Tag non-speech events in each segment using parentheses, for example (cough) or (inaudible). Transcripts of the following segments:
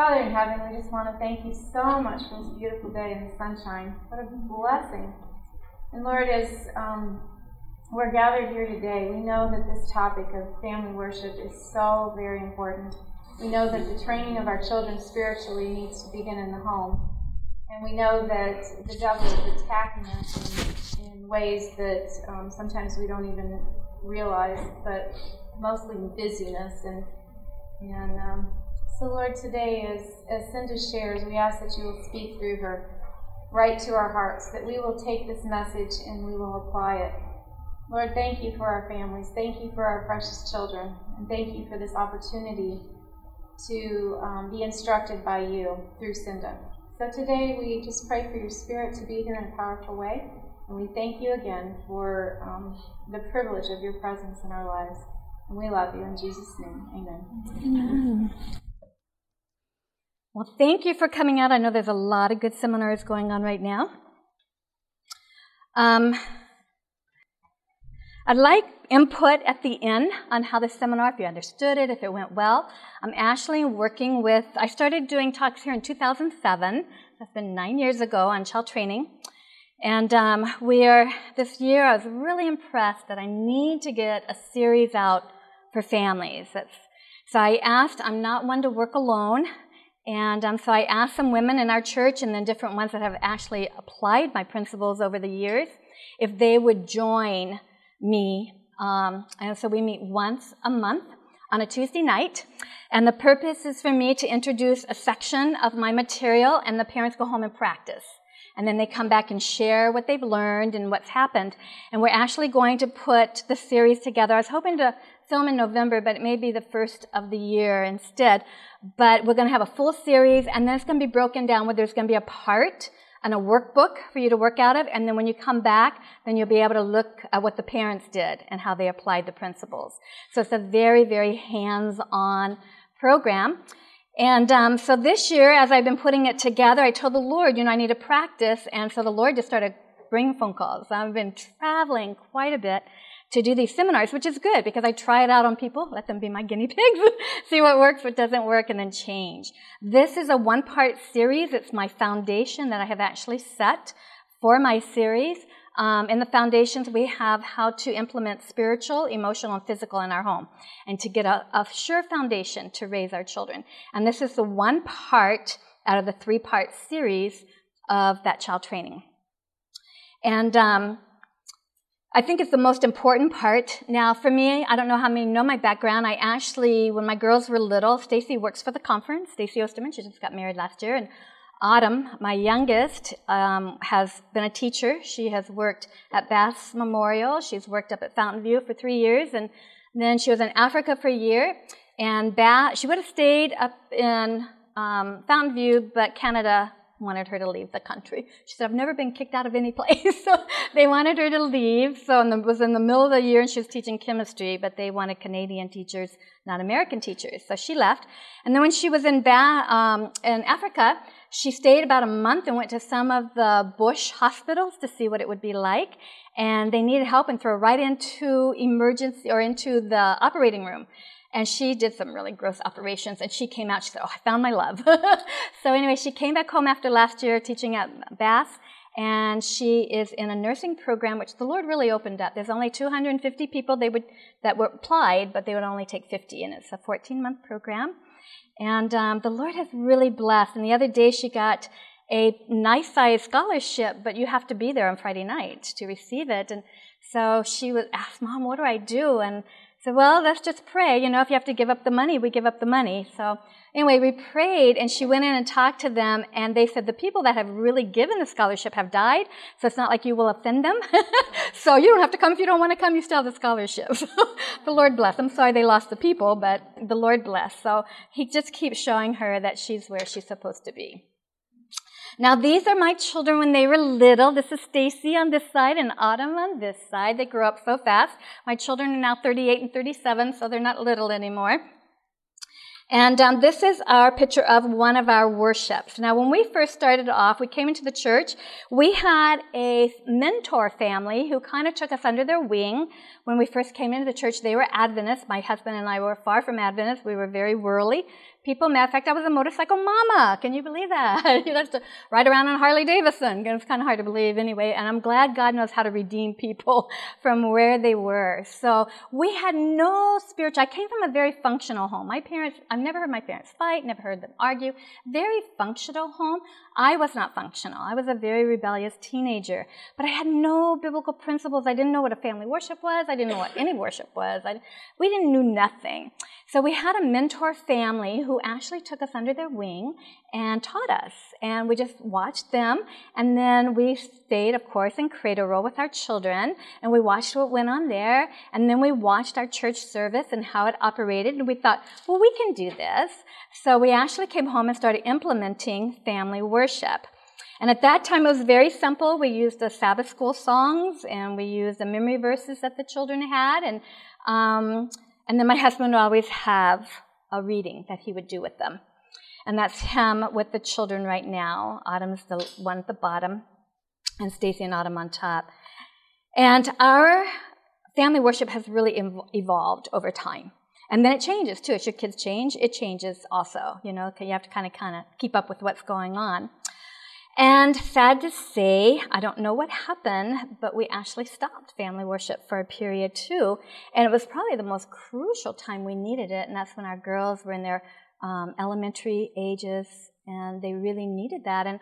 Father in heaven, we just want to thank you so much for this beautiful day and the sunshine. What a blessing. And Lord, as um, we're gathered here today, we know that this topic of family worship is so very important. We know that the training of our children spiritually needs to begin in the home. And we know that the devil is attacking us in, in ways that um, sometimes we don't even realize, but mostly in busyness and and um, so, Lord, today, as, as Cinda shares, we ask that you will speak through her right to our hearts, that we will take this message and we will apply it. Lord, thank you for our families. Thank you for our precious children. And thank you for this opportunity to um, be instructed by you through Cinda. So today we just pray for your spirit to be here in a powerful way. And we thank you again for um, the privilege of your presence in our lives. And we love you in Jesus' name. Amen. Amen. Well, thank you for coming out. I know there's a lot of good seminars going on right now. Um, I'd like input at the end on how the seminar, if you understood it, if it went well. I'm Ashley working with, I started doing talks here in 2007. That's been nine years ago on child training. And um, we are, this year I was really impressed that I need to get a series out for families. That's, so I asked, I'm not one to work alone. And um, so I asked some women in our church and then different ones that have actually applied my principles over the years if they would join me. Um, and so we meet once a month on a Tuesday night. And the purpose is for me to introduce a section of my material and the parents go home and practice. And then they come back and share what they've learned and what's happened. And we're actually going to put the series together. I was hoping to film in November, but it may be the first of the year instead. But we're going to have a full series, and then it's going to be broken down where there's going to be a part and a workbook for you to work out of. And then when you come back, then you'll be able to look at what the parents did and how they applied the principles. So it's a very, very hands-on program. And um, so this year, as I've been putting it together, I told the Lord, you know, I need to practice. And so the Lord just started bringing phone calls. I've been traveling quite a bit to do these seminars, which is good because I try it out on people, let them be my guinea (laughs) pigs, see what works, what doesn't work, and then change. This is a one part series. It's my foundation that I have actually set for my series. Um, in the foundations, we have how to implement spiritual, emotional, and physical in our home, and to get a, a sure foundation to raise our children. And this is the one part out of the three part series of that child training. And um, I think it's the most important part. Now, for me, I don't know how many know my background. I actually, when my girls were little, Stacy works for the conference. Stacy Osterman, she just got married last year, and Autumn, my youngest, um, has been a teacher. She has worked at Bass Memorial. She's worked up at Fountainview for three years, and then she was in Africa for a year. And she would have stayed up in um, Fountainview, but Canada wanted her to leave the country. She said, I've never been kicked out of any (laughs) place. so they wanted her to leave. So it was in the middle of the year and she was teaching chemistry, but they wanted Canadian teachers, not American teachers. So she left. And then when she was in, ba- um, in Africa, she stayed about a month and went to some of the bush hospitals to see what it would be like. And they needed help and threw her right into emergency or into the operating room. And she did some really gross operations and she came out, she said, Oh, I found my love. (laughs) so anyway, she came back home after last year teaching at Bass and she is in a nursing program which the Lord really opened up. There's only 250 people they would, that were applied, but they would only take 50 and it's a 14 month program. And um, the Lord has really blessed. And the other day she got a nice sized scholarship, but you have to be there on Friday night to receive it. And so she was asked, Mom, what do I do? And said, well, let's just pray. You know, if you have to give up the money, we give up the money. So anyway, we prayed and she went in and talked to them and they said the people that have really given the scholarship have died. So it's not like you will offend them. (laughs) so you don't have to come if you don't want to come. You still have the scholarship. (laughs) the Lord bless. I'm sorry they lost the people, but the Lord bless. So he just keeps showing her that she's where she's supposed to be. Now these are my children when they were little. This is Stacy on this side and Autumn on this side. They grew up so fast. My children are now 38 and 37, so they're not little anymore. And um, this is our picture of one of our worships. Now, when we first started off, we came into the church. We had a mentor family who kind of took us under their wing. When we first came into the church, they were Adventists. My husband and I were far from Adventists. We were very worldly, people. Matter of fact, I was a motorcycle mama. Can you believe that? (laughs) you know, to ride around on Harley Davidson. It's kind of hard to believe anyway. And I'm glad God knows how to redeem people (laughs) from where they were. So we had no spiritual. I came from a very functional home. My parents, I've never heard my parents fight, never heard them argue. Very functional home. I was not functional. I was a very rebellious teenager, but I had no biblical principles. I didn't know what a family worship was. I didn't know what any worship was. I, we didn't know nothing. So we had a mentor family who actually took us under their wing and taught us. And we just watched them. And then we stayed, of course, in cradle roll with our children. And we watched what went on there. And then we watched our church service and how it operated. And we thought, well, we can do this. So we actually came home and started implementing family worship. And at that time, it was very simple. We used the Sabbath school songs and we used the memory verses that the children had. And um, and then my husband would always have a reading that he would do with them. And that's him with the children right now. Autumn's the one at the bottom, and Stacy and Autumn on top. And our family worship has really evolved over time. And then it changes too. As your kids change, it changes also. You know, you have to kind of kind of keep up with what's going on. And sad to say, I don't know what happened, but we actually stopped family worship for a period too. And it was probably the most crucial time we needed it. And that's when our girls were in their um, elementary ages and they really needed that. And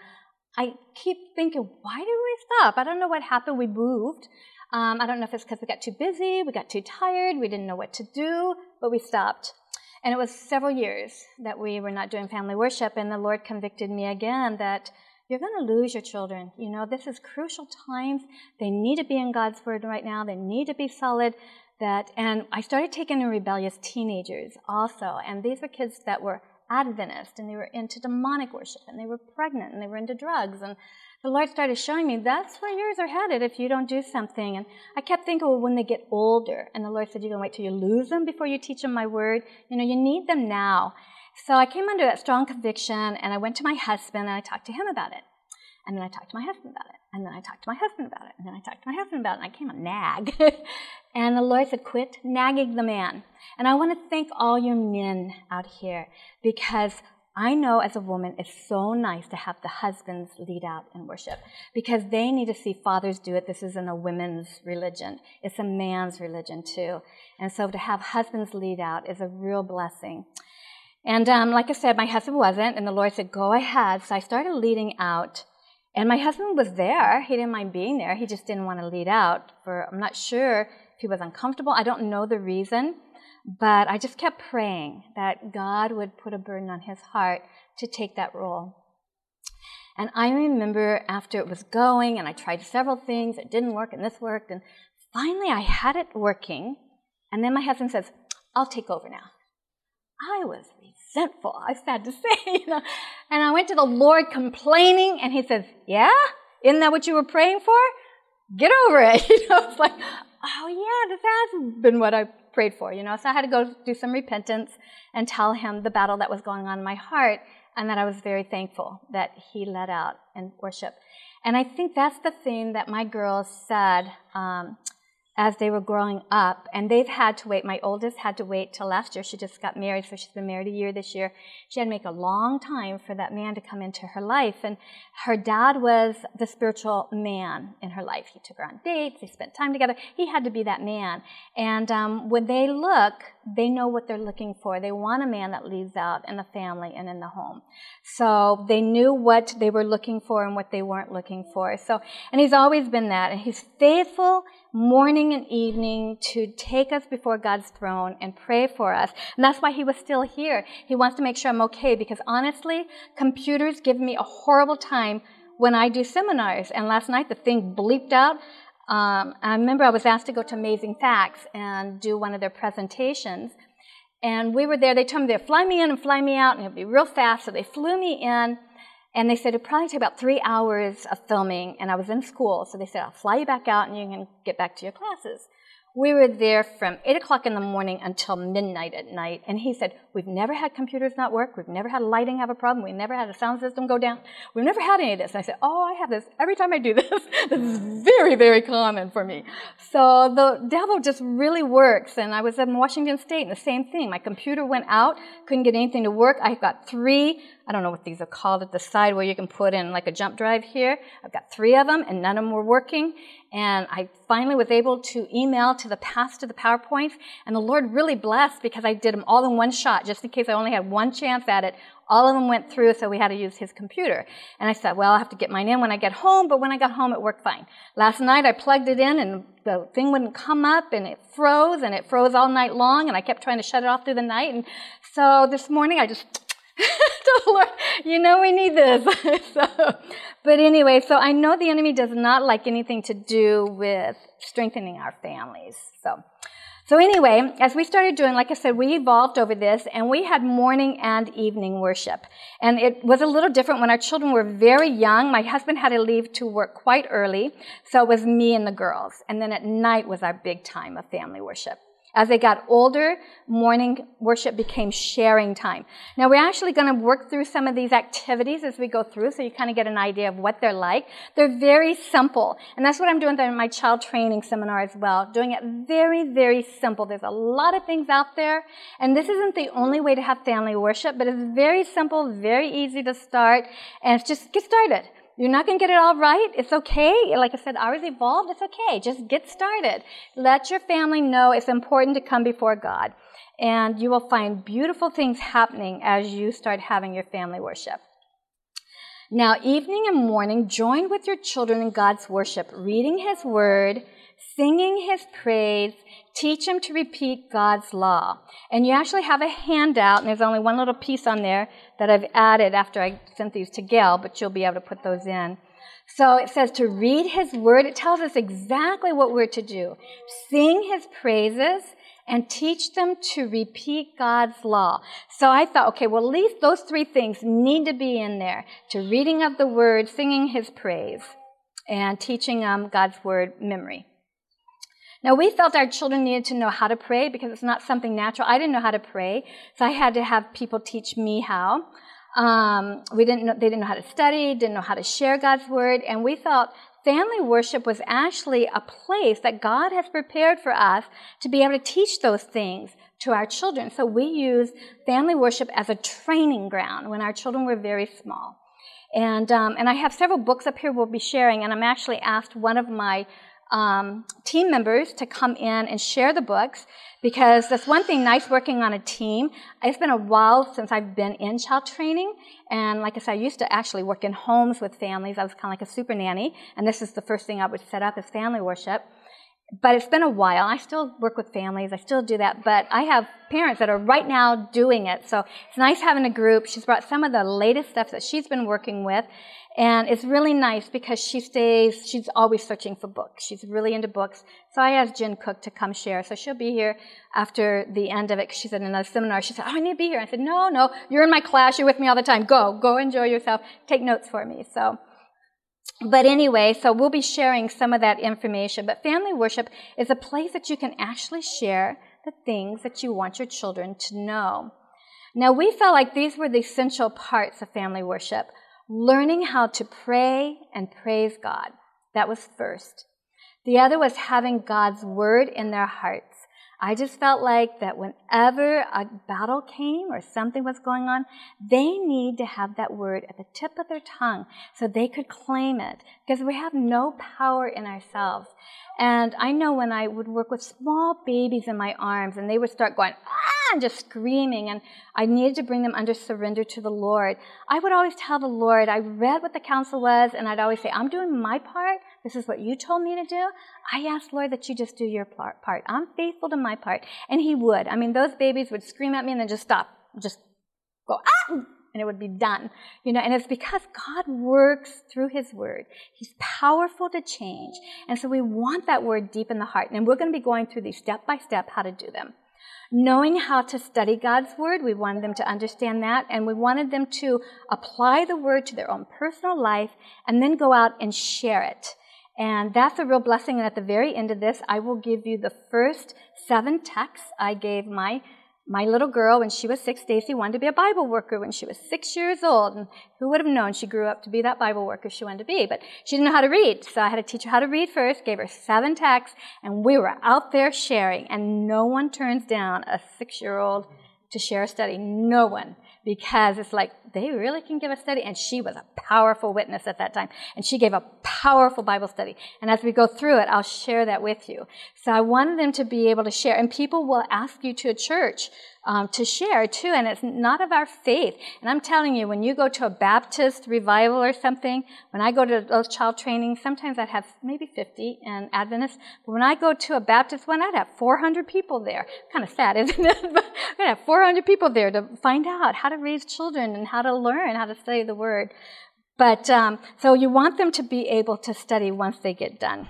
I keep thinking, why did we stop? I don't know what happened. We moved. Um, I don't know if it's because we got too busy, we got too tired, we didn't know what to do, but we stopped. And it was several years that we were not doing family worship, and the Lord convicted me again that you're going to lose your children. You know, this is crucial times. They need to be in God's word right now. They need to be solid. That, and I started taking in rebellious teenagers also. And these were kids that were Adventist and they were into demonic worship and they were pregnant and they were into drugs. And the Lord started showing me that's where yours are headed if you don't do something. And I kept thinking, well, when they get older, and the Lord said, you're going to wait till you lose them before you teach them my word. You know, you need them now. So I came under that strong conviction and I went to my husband and I talked to him about it. And then I talked to my husband about it. And then I talked to my husband about it. And then I talked to my husband about it. And I came a nag. (laughs) and the Lord said, quit nagging the man. And I want to thank all your men out here because I know as a woman it's so nice to have the husbands lead out in worship because they need to see fathers do it. This isn't a women's religion. It's a man's religion too. And so to have husbands lead out is a real blessing. And um, like I said, my husband wasn't, and the Lord said, Go ahead. So I started leading out. And my husband was there. He didn't mind being there. He just didn't want to lead out. For I'm not sure if he was uncomfortable. I don't know the reason. But I just kept praying that God would put a burden on his heart to take that role. And I remember after it was going, and I tried several things, it didn't work, and this worked, and finally I had it working. And then my husband says, I'll take over now. I was resentful, I sad to say, you know. And I went to the Lord complaining, and He says, Yeah? Isn't that what you were praying for? Get over it. (laughs) You know, it's like, oh yeah, this has been what I prayed for, you know. So I had to go do some repentance and tell him the battle that was going on in my heart and that I was very thankful that he let out in worship. And I think that's the thing that my girls said um, as they were growing up. And they've had to wait. My oldest had to wait till last year. She just got married, so she's been married a year this year. She had to make a long time for that man to come into her life. And her dad was the spiritual man in her life. He took her on dates. They spent time together. He had to be that man. And um, when they look, they know what they're looking for. They want a man that leads out in the family and in the home. So they knew what they were looking for and what they weren't looking for. So, and he's always been that. And he's faithful morning and evening to take us before God's throne and pray for us. And that's why he was still here. He wants to make sure I'm okay because honestly, computers give me a horrible time when I do seminars. And last night the thing bleeped out. Um, I remember I was asked to go to Amazing Facts and do one of their presentations. And we were there. They told me they'd fly me in and fly me out, and it'd be real fast. So they flew me in. And they said it'd probably take about three hours of filming, and I was in school, so they said, I'll fly you back out and you can get back to your classes. We were there from 8 o'clock in the morning until midnight at night. And he said, We've never had computers not work. We've never had lighting have a problem. We've never had a sound system go down. We've never had any of this. And I said, Oh, I have this every time I do (laughs) this. this is very, very common for me. So the devil just really works. And I was in Washington State and the same thing. My computer went out, couldn't get anything to work. I've got three I don't know what these are called at the side where you can put in like a jump drive here. I've got three of them and none of them were working. And I finally was able to email to the pastor the PowerPoints, and the Lord really blessed because I did them all in one shot, just in case I only had one chance at it. All of them went through, so we had to use his computer. And I said, well, I'll have to get mine in when I get home, but when I got home, it worked fine. Last night, I plugged it in, and the thing wouldn't come up, and it froze, and it froze all night long, and I kept trying to shut it off through the night. And so this morning, I just (laughs) You know we need this. (laughs) so, but anyway, so I know the enemy does not like anything to do with strengthening our families. So, so anyway, as we started doing, like I said, we evolved over this and we had morning and evening worship. And it was a little different when our children were very young. My husband had to leave to work quite early. So it was me and the girls. And then at night was our big time of family worship. As they got older, morning worship became sharing time. Now, we're actually going to work through some of these activities as we go through so you kind of get an idea of what they're like. They're very simple. And that's what I'm doing in my child training seminar as well, doing it very, very simple. There's a lot of things out there, and this isn't the only way to have family worship, but it's very simple, very easy to start, and just get started. You're not going to get it all right. It's okay. Like I said, ours evolved. It's okay. Just get started. Let your family know it's important to come before God. And you will find beautiful things happening as you start having your family worship. Now, evening and morning, join with your children in God's worship, reading His Word, singing His praise, teach them to repeat God's law. And you actually have a handout, and there's only one little piece on there that I've added after I sent these to Gail, but you'll be able to put those in. So it says to read His Word. It tells us exactly what we're to do. Sing His praises and teach them to repeat God's law. So I thought, okay, well, at least those three things need to be in there to reading of the Word, singing His praise, and teaching them God's Word memory. Now, we felt our children needed to know how to pray because it's not something natural. I didn't know how to pray, so I had to have people teach me how. Um, we didn't know, they didn't know how to study, didn't know how to share God's word, and we felt family worship was actually a place that God has prepared for us to be able to teach those things to our children. So we use family worship as a training ground when our children were very small. And, um, and I have several books up here we'll be sharing, and I'm actually asked one of my um, team members to come in and share the books because that's one thing nice working on a team. It's been a while since I've been in child training. And like I said, I used to actually work in homes with families. I was kind of like a super nanny. And this is the first thing I would set up is family worship. But it's been a while. I still work with families. I still do that. But I have parents that are right now doing it. So it's nice having a group. She's brought some of the latest stuff that she's been working with. And it's really nice because she stays, she's always searching for books. She's really into books. So I asked Jen Cook to come share. So she'll be here after the end of it because she's at another seminar. She said, Oh, I need to be here. I said, No, no, you're in my class. You're with me all the time. Go, go enjoy yourself. Take notes for me. So, but anyway, so we'll be sharing some of that information. But family worship is a place that you can actually share the things that you want your children to know. Now, we felt like these were the essential parts of family worship learning how to pray and praise God. That was first. The other was having God's word in their hearts. I just felt like that whenever a battle came or something was going on, they need to have that word at the tip of their tongue so they could claim it because we have no power in ourselves. And I know when I would work with small babies in my arms and they would start going, ah, and just screaming, and I needed to bring them under surrender to the Lord. I would always tell the Lord, I read what the counsel was, and I'd always say, I'm doing my part. This is what you told me to do. I ask, Lord, that you just do your part. I'm faithful to my part. And He would. I mean, those babies would scream at me and then just stop, just go, ah! and it would be done. You know, and it's because God works through His Word. He's powerful to change. And so we want that Word deep in the heart. And we're going to be going through these step by step how to do them. Knowing how to study God's Word, we wanted them to understand that, and we wanted them to apply the Word to their own personal life and then go out and share it. And that's a real blessing. And at the very end of this, I will give you the first seven texts I gave my my little girl, when she was six, Stacy wanted to be a Bible worker when she was six years old. And who would have known she grew up to be that Bible worker she wanted to be? But she didn't know how to read. So I had to teach her how to read first, gave her seven texts, and we were out there sharing. And no one turns down a six year old to share a study. No one because it's like they really can give a study. And she was a powerful witness at that time. And she gave a powerful Bible study. And as we go through it, I'll share that with you. So I wanted them to be able to share. And people will ask you to a church um, to share too, and it's not of our faith. And I'm telling you, when you go to a Baptist revival or something, when I go to those child training, sometimes I'd have maybe 50 and Adventists, but when I go to a Baptist one, I'd have 400 people there. Kind of sad, (laughs) isn't it? but I'd have 400 people there to find out how to raise children and how to learn how to study the Word. But um, so you want them to be able to study once they get done.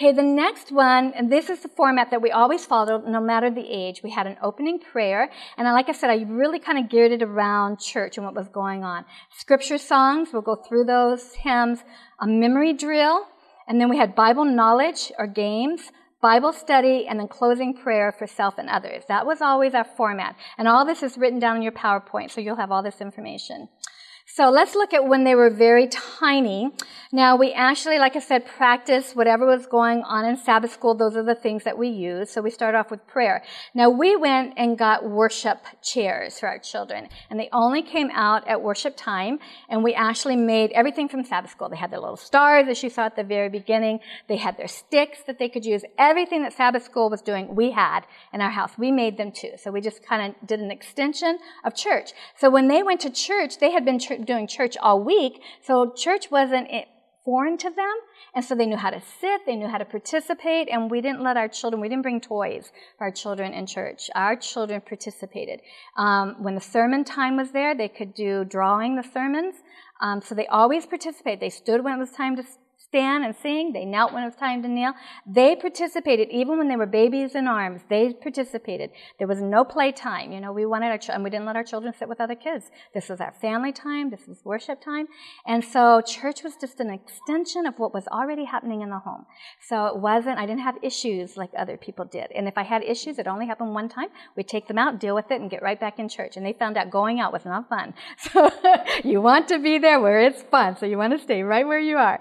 Okay, the next one, and this is the format that we always followed, no matter the age. We had an opening prayer, and like I said, I really kind of geared it around church and what was going on. Scripture songs, we'll go through those hymns, a memory drill, and then we had Bible knowledge or games, Bible study, and then closing prayer for self and others. That was always our format. And all this is written down in your PowerPoint, so you'll have all this information. So let's look at when they were very tiny. Now we actually, like I said, practice whatever was going on in Sabbath school. Those are the things that we use. So we start off with prayer. Now we went and got worship chairs for our children and they only came out at worship time and we actually made everything from Sabbath school. They had their little stars as you saw at the very beginning. They had their sticks that they could use. Everything that Sabbath school was doing, we had in our house. We made them too. So we just kind of did an extension of church. So when they went to church, they had been doing church all week, so church wasn't foreign to them. And so they knew how to sit, they knew how to participate, and we didn't let our children, we didn't bring toys for our children in church. Our children participated. Um, when the sermon time was there, they could do drawing the sermons. Um, so they always participated. They stood when it was time to stand and sing. They knelt when it was time to kneel. They participated even when they were babies in arms. They participated. There was no playtime. You know, we wanted our children, we didn't let our children sit with other kids. This was our family time. This was worship time. And so church was just an extension of what was already happening in the home. So it wasn't, I didn't have issues like other people did. And if I had issues, it only happened one time. We'd take them out, deal with it, and get right back in church. And they found out going out was not fun. (laughs) So (laughs) you want to be there where it's fun. So you want to stay right where you are.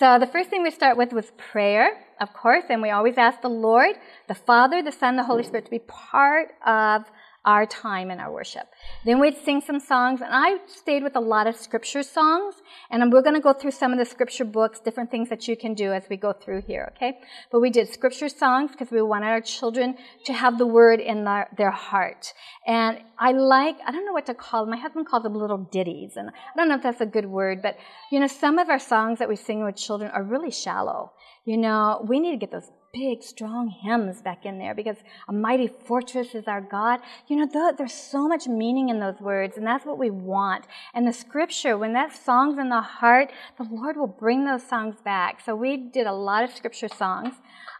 So the first thing we start with was prayer, of course, and we always ask the Lord, the Father, the Son, the Holy Spirit to be part of our time in our worship. Then we'd sing some songs, and I stayed with a lot of scripture songs, and we're going to go through some of the scripture books, different things that you can do as we go through here, okay? But we did scripture songs because we wanted our children to have the word in their, their heart. And I like, I don't know what to call them. My husband calls them little ditties, and I don't know if that's a good word, but you know, some of our songs that we sing with children are really shallow. You know, we need to get those big, strong hymns back in there because a mighty fortress is our God. You know, there's so much meaning in those words, and that's what we want. And the scripture, when that song's in the heart, the Lord will bring those songs back. So we did a lot of scripture songs.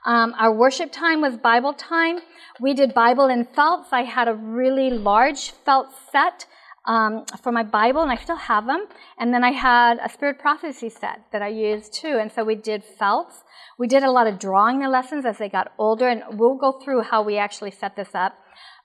Um, our worship time was Bible time. We did Bible in felts. I had a really large felt set um, for my Bible, and I still have them. And then I had a spirit prophecy set that I used too. And so we did felts. We did a lot of drawing the lessons as they got older, and we'll go through how we actually set this up.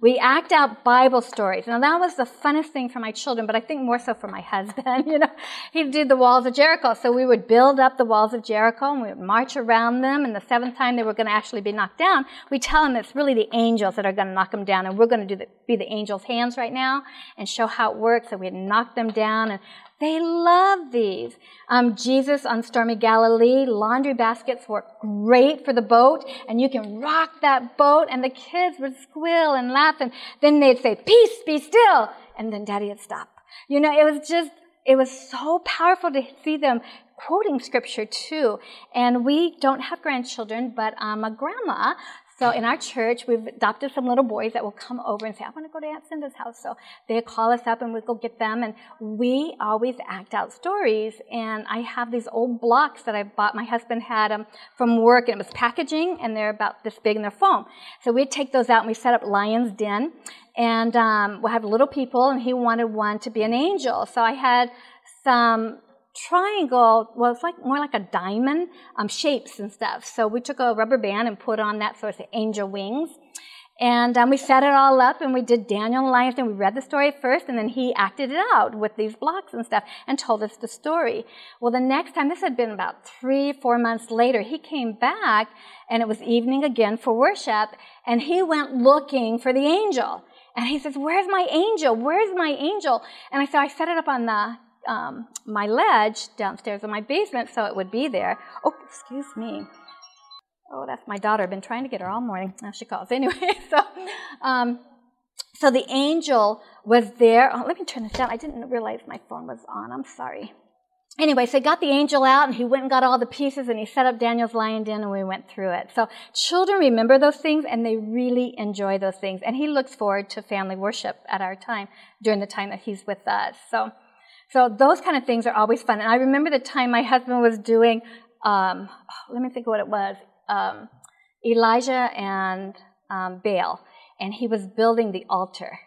We act out Bible stories. Now that was the funnest thing for my children, but I think more so for my (laughs) husband. You know, he did the walls of Jericho. So we would build up the walls of Jericho and we would march around them. And the seventh time they were going to actually be knocked down, we tell them it's really the angels that are going to knock them down. And we're going to the, be the angels' hands right now and show how it works. And we'd knock them down and they love these. Um, Jesus on stormy Galilee, laundry baskets work great for the boat, and you can rock that boat, and the kids would squeal and laugh, and then they'd say, Peace, be still, and then daddy would stop. You know, it was just, it was so powerful to see them quoting scripture too. And we don't have grandchildren, but um, a grandma so in our church, we've adopted some little boys that will come over and say, I want to go to Aunt Cinda's house. So they call us up and we go get them. And we always act out stories. And I have these old blocks that I bought. My husband had them from work and it was packaging and they're about this big and they're foam. So we'd take those out and we set up Lion's Den. And um, we'll have little people and he wanted one to be an angel. So I had some triangle, well, it's like more like a diamond, um, shapes and stuff. So we took a rubber band and put on that sort of angel wings. And um, we set it all up and we did Daniel and we read the story first and then he acted it out with these blocks and stuff and told us the story. Well, the next time, this had been about three, four months later, he came back and it was evening again for worship and he went looking for the angel. And he says, where's my angel? Where's my angel? And I said, I set it up on the, um, my ledge downstairs in my basement so it would be there. Oh, excuse me. Oh, that's my daughter. I've been trying to get her all morning. Now she calls. Anyway, (laughs) so, um, so the angel was there. Oh, let me turn this down. I didn't realize my phone was on. I'm sorry. Anyway, so he got the angel out and he went and got all the pieces and he set up Daniel's lion den and we went through it. So children remember those things and they really enjoy those things. And he looks forward to family worship at our time during the time that he's with us. So, so those kind of things are always fun. And I remember the time my husband was doing, um, oh, let me think what it was um, Elijah and um, Baal, and he was building the altar.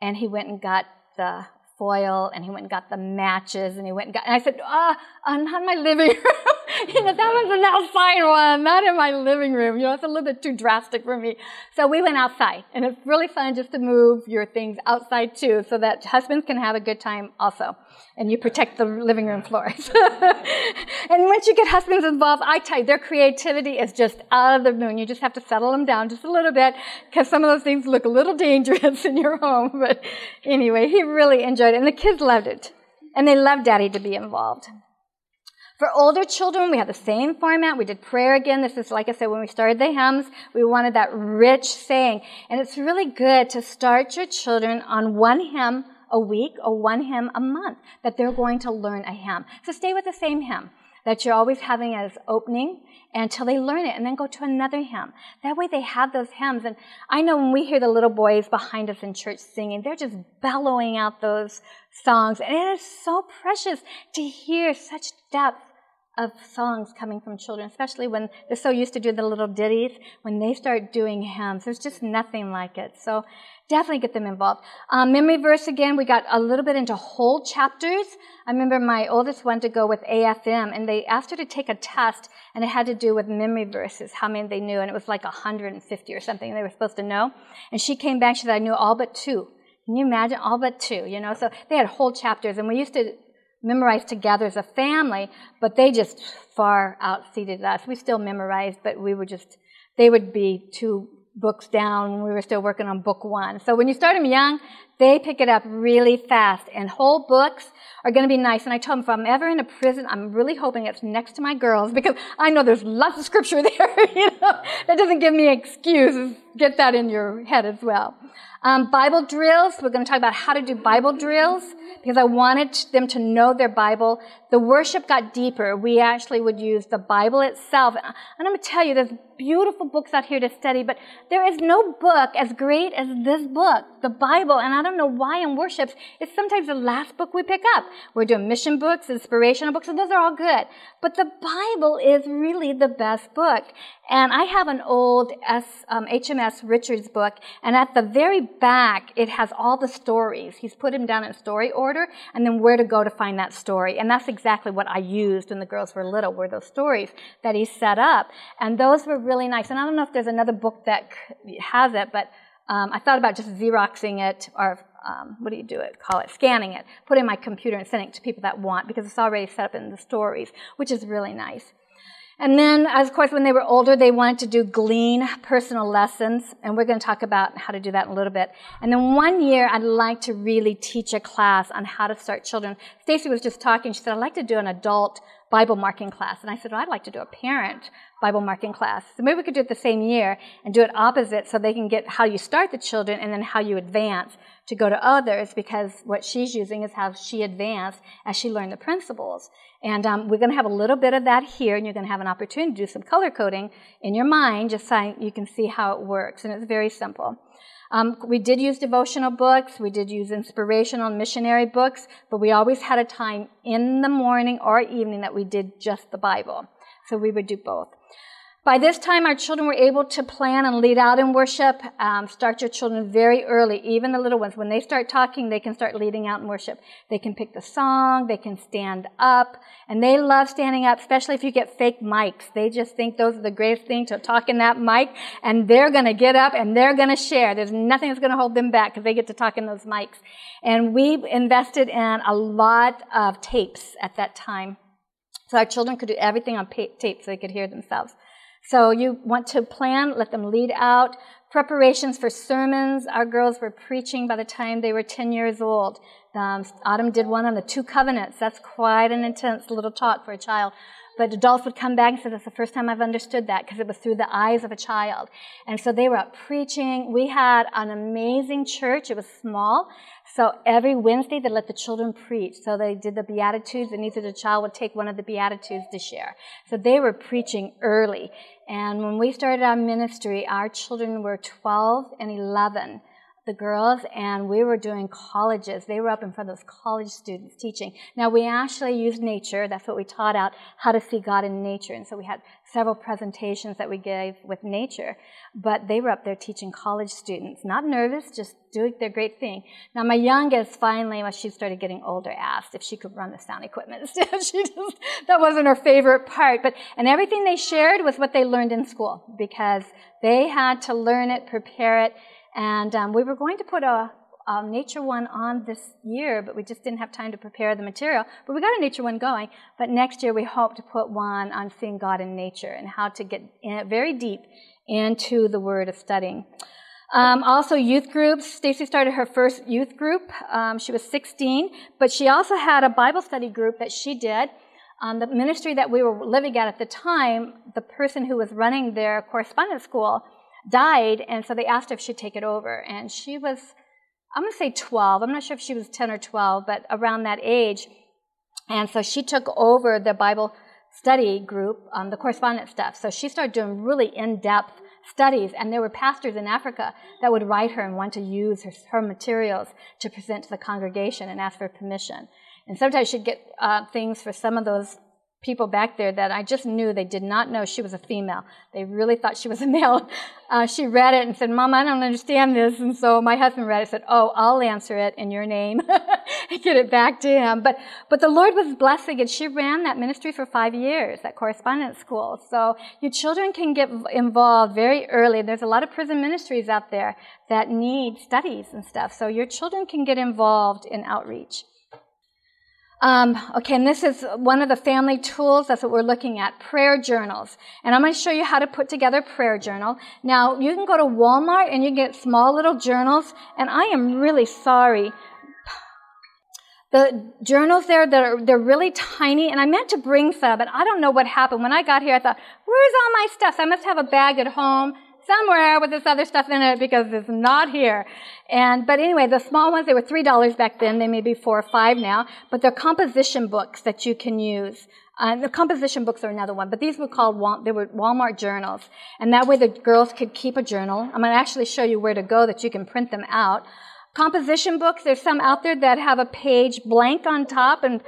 And he went and got the foil, and he went and got the matches, and he went and got. And I said, "Ah, oh, not in my living (laughs) room." (laughs) you know, that was an outside one, not in my living room. You know, it's a little bit too drastic for me. So we went outside, and it's really fun just to move your things outside too, so that husbands can have a good time also, and you protect the living room floors. (laughs) and once you get husbands involved, I tell you, their creativity is just out of the moon. You just have to settle them down just a little bit, because some of those things look a little dangerous (laughs) in your home. But anyway, he really enjoyed it, and the kids loved it, and they loved Daddy to be involved. For older children, we have the same format. We did prayer again. This is, like I said, when we started the hymns, we wanted that rich saying. And it's really good to start your children on one hymn a week or one hymn a month that they're going to learn a hymn. So stay with the same hymn that you're always having as opening until they learn it and then go to another hymn. That way they have those hymns. And I know when we hear the little boys behind us in church singing, they're just bellowing out those songs. And it is so precious to hear such depth of songs coming from children, especially when they're so used to doing the little ditties. When they start doing hymns, there's just nothing like it. So definitely get them involved. Um, memory verse again, we got a little bit into whole chapters. I remember my oldest one to go with AFM, and they asked her to take a test, and it had to do with memory verses, how many they knew, and it was like 150 or something they were supposed to know. And she came back, she said, I knew all but two. Can you imagine? All but two, you know? So they had whole chapters, and we used to memorize together as a family, but they just far outseated us. We still memorized, but we were just, they would be two books down. We were still working on book one. So when you start them young, they pick it up really fast. And whole books are going to be nice. And I told them if I'm ever in a prison, I'm really hoping it's next to my girls because I know there's lots of scripture (laughs) there. you know, that doesn't give me excuses. Get that in your head as well. Um, Bible drills. We're going to talk about how to do Bible drills because I wanted them to know their Bible. The worship got deeper. We actually would use the Bible itself. And I'm going to tell you, there's beautiful books out here to study, but there is no book as great as this book, the Bible. And I don't know why in worships, it's sometimes the last book we pick up. We're doing mission books, inspirational books, and those are all good. But the Bible is really the best book. And I have an old S, um, HMS Richards book, and at the very back, it has all the stories. He's put them down in story order, and then where to go to find that story. And that's exactly what I used when the girls were little, were those stories that he set up. And those were really nice. And I don't know if there's another book that has it, but um, I thought about just Xeroxing it or um, what do you do it? Call it scanning it, put in my computer and sending it to people that want because it's already set up in the stories, which is really nice. And then, of course, when they were older, they wanted to do glean personal lessons, and we're going to talk about how to do that in a little bit. And then one year, I'd like to really teach a class on how to start children. Stacy was just talking. She said, "I'd like to do an adult Bible marking class," and I said, well, "I'd like to do a parent Bible marking class. So maybe we could do it the same year and do it opposite, so they can get how you start the children and then how you advance." to go to others because what she's using is how she advanced as she learned the principles. And um, we're going to have a little bit of that here, and you're going to have an opportunity to do some color coding in your mind just so you can see how it works. And it's very simple. Um, we did use devotional books, we did use inspirational missionary books, but we always had a time in the morning or evening that we did just the Bible. So we would do both. By this time, our children were able to plan and lead out in worship. Um, start your children very early, even the little ones. When they start talking, they can start leading out in worship. They can pick the song, they can stand up, and they love standing up, especially if you get fake mics. They just think those are the greatest thing to talk in that mic, and they're going to get up and they're going to share. There's nothing that's going to hold them back because they get to talk in those mics. And we invested in a lot of tapes at that time. So our children could do everything on tape so they could hear themselves. So you want to plan, let them lead out. Preparations for sermons. Our girls were preaching by the time they were 10 years old. Um, Autumn did one on the two covenants. That's quite an intense little talk for a child. But adults would come back and say, that's the first time I've understood that because it was through the eyes of a child. And so they were up preaching. We had an amazing church. It was small. So every Wednesday they let the children preach. So they did the Beatitudes and of the child would take one of the Beatitudes to share. So they were preaching early. And when we started our ministry, our children were 12 and 11 the girls and we were doing colleges. They were up in front of those college students teaching. Now we actually used nature. That's what we taught out, how to see God in nature. And so we had several presentations that we gave with nature. But they were up there teaching college students. Not nervous, just doing their great thing. Now my youngest finally, when she started getting older, asked if she could run the sound equipment. (laughs) she just, that wasn't her favorite part. But, and everything they shared was what they learned in school because they had to learn it, prepare it, and um, we were going to put a, a, nature one on this year, but we just didn't have time to prepare the material. But we got a nature one going. But next year we hope to put one on seeing God in nature and how to get in, very deep into the word of studying. Um, also, youth groups. Stacy started her first youth group. Um, she was 16, but she also had a Bible study group that she did. Um, the ministry that we were living at at the time, the person who was running their correspondence school died, and so they asked if she'd take it over. And she was, I'm going to say 12. I'm not sure if she was 10 or 12, but around that age. And so she took over the Bible study group, um, the correspondence stuff. So she started doing really in-depth studies, and there were pastors in Africa that would write her and want to use her, her materials to present to the congregation and ask for permission. And sometimes she'd get uh, things for some of those people back there that I just knew they did not know she was a female. They really thought she was a (laughs) male. Uh, she read it and said, Mom, I don't understand this. And so my husband read it and said, Oh, I'll answer it in your name. (laughs) And get it back to him. But, but the Lord was blessing and she ran that ministry for five years, that correspondence school. So your children can get involved very early. There's a lot of prison ministries out there that need studies and stuff. So your children can get involved in outreach. Um, okay, and this is one of the family tools. That's what we're looking at, prayer journals. And I'm going to show you how to put together a prayer journal. Now, you can go to Walmart and you get small little journals, and I am really sorry. The journals there, they're, they're really tiny, and I meant to bring some, but I don't know what happened. When I got here, I thought, where's all my stuff? I must have a bag at home somewhere with this other stuff in it because it's not here. And, but anyway, the small ones, they were $3 back then. They may be four or five now, but they're composition books that you can use. Uh, the composition books are another one, but these were called, they were Walmart journals. And that way the girls could keep a journal. I'm going to actually show you where to go that you can print them out. Composition books, there's some out there that have a page blank on top and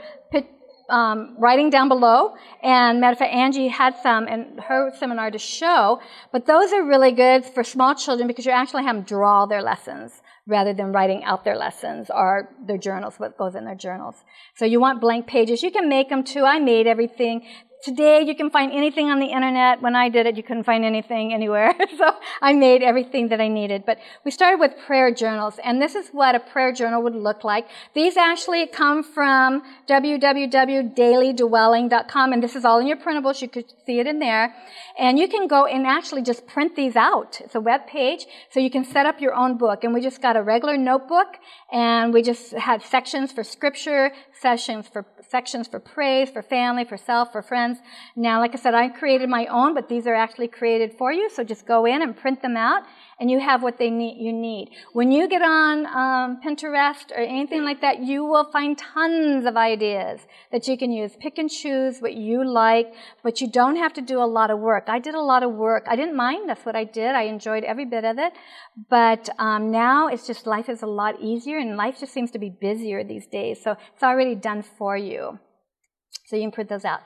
um, writing down below. And matter of fact, Angie had some in her seminar to show. But those are really good for small children because you actually have them draw their lessons rather than writing out their lessons or their journals, what goes in their journals. So you want blank pages. You can make them too. I made everything. Today you can find anything on the internet. When I did it, you couldn't find anything anywhere. (laughs) so I made everything that I needed. But we started with prayer journals, and this is what a prayer journal would look like. These actually come from www.dailydwelling.com, and this is all in your printables. You could see it in there. And you can go and actually just print these out. It's a web page, so you can set up your own book. And we just got a regular notebook, and we just had sections for scripture, sessions for sections for praise, for family, for self, for friends. Now, like I said, I created my own, but these are actually created for you. So just go in and print them out and you have what they need, you need. When you get on um, Pinterest or anything like that, you will find tons of ideas that you can use. Pick and choose what you like, but you don't have to do a lot of work. I did a lot of work. I didn't mind. That's what I did. I enjoyed every bit of it. But um, now it's just life is a lot easier, and life just seems to be busier these days. So it's already done for you. So you can print those out.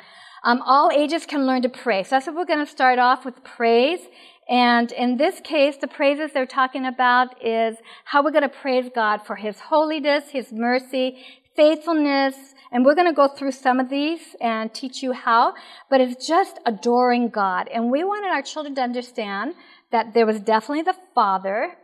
Um, all ages can learn to pray. So that's what we're going to start off with praise. And in this case, the praises they're talking about is how we're going to praise God for His holiness, His mercy, faithfulness, and we're going to go through some of these and teach you how, but it's just adoring God. And we wanted our children to understand that there was definitely the Father,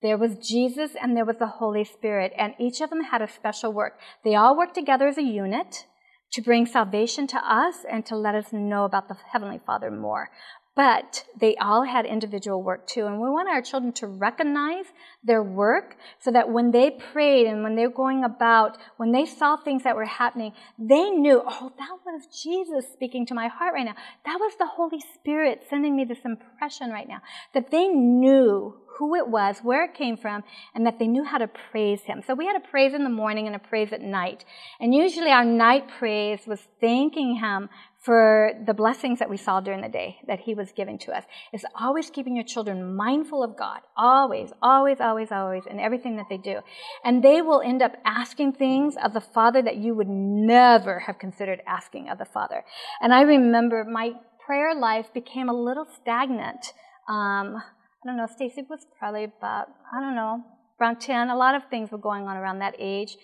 there was Jesus, and there was the Holy Spirit, and each of them had a special work. They all worked together as a unit to bring salvation to us and to let us know about the Heavenly Father more. But they all had individual work too. And we want our children to recognize their work so that when they prayed and when they were going about, when they saw things that were happening, they knew, oh, that was Jesus speaking to my heart right now. That was the Holy Spirit sending me this impression right now. That they knew who it was, where it came from, and that they knew how to praise Him. So we had a praise in the morning and a praise at night. And usually our night praise was thanking Him for the blessings that we saw during the day that He was giving to us. Is always keeping your children mindful of God. Always, always, always, always, in everything that they do. And they will end up asking things of the Father that you would never have considered asking of the Father. And I remember my prayer life became a little stagnant. Um, I don't know, Stacy was probably about, I don't know, around 10. A lot of things were going on around that age.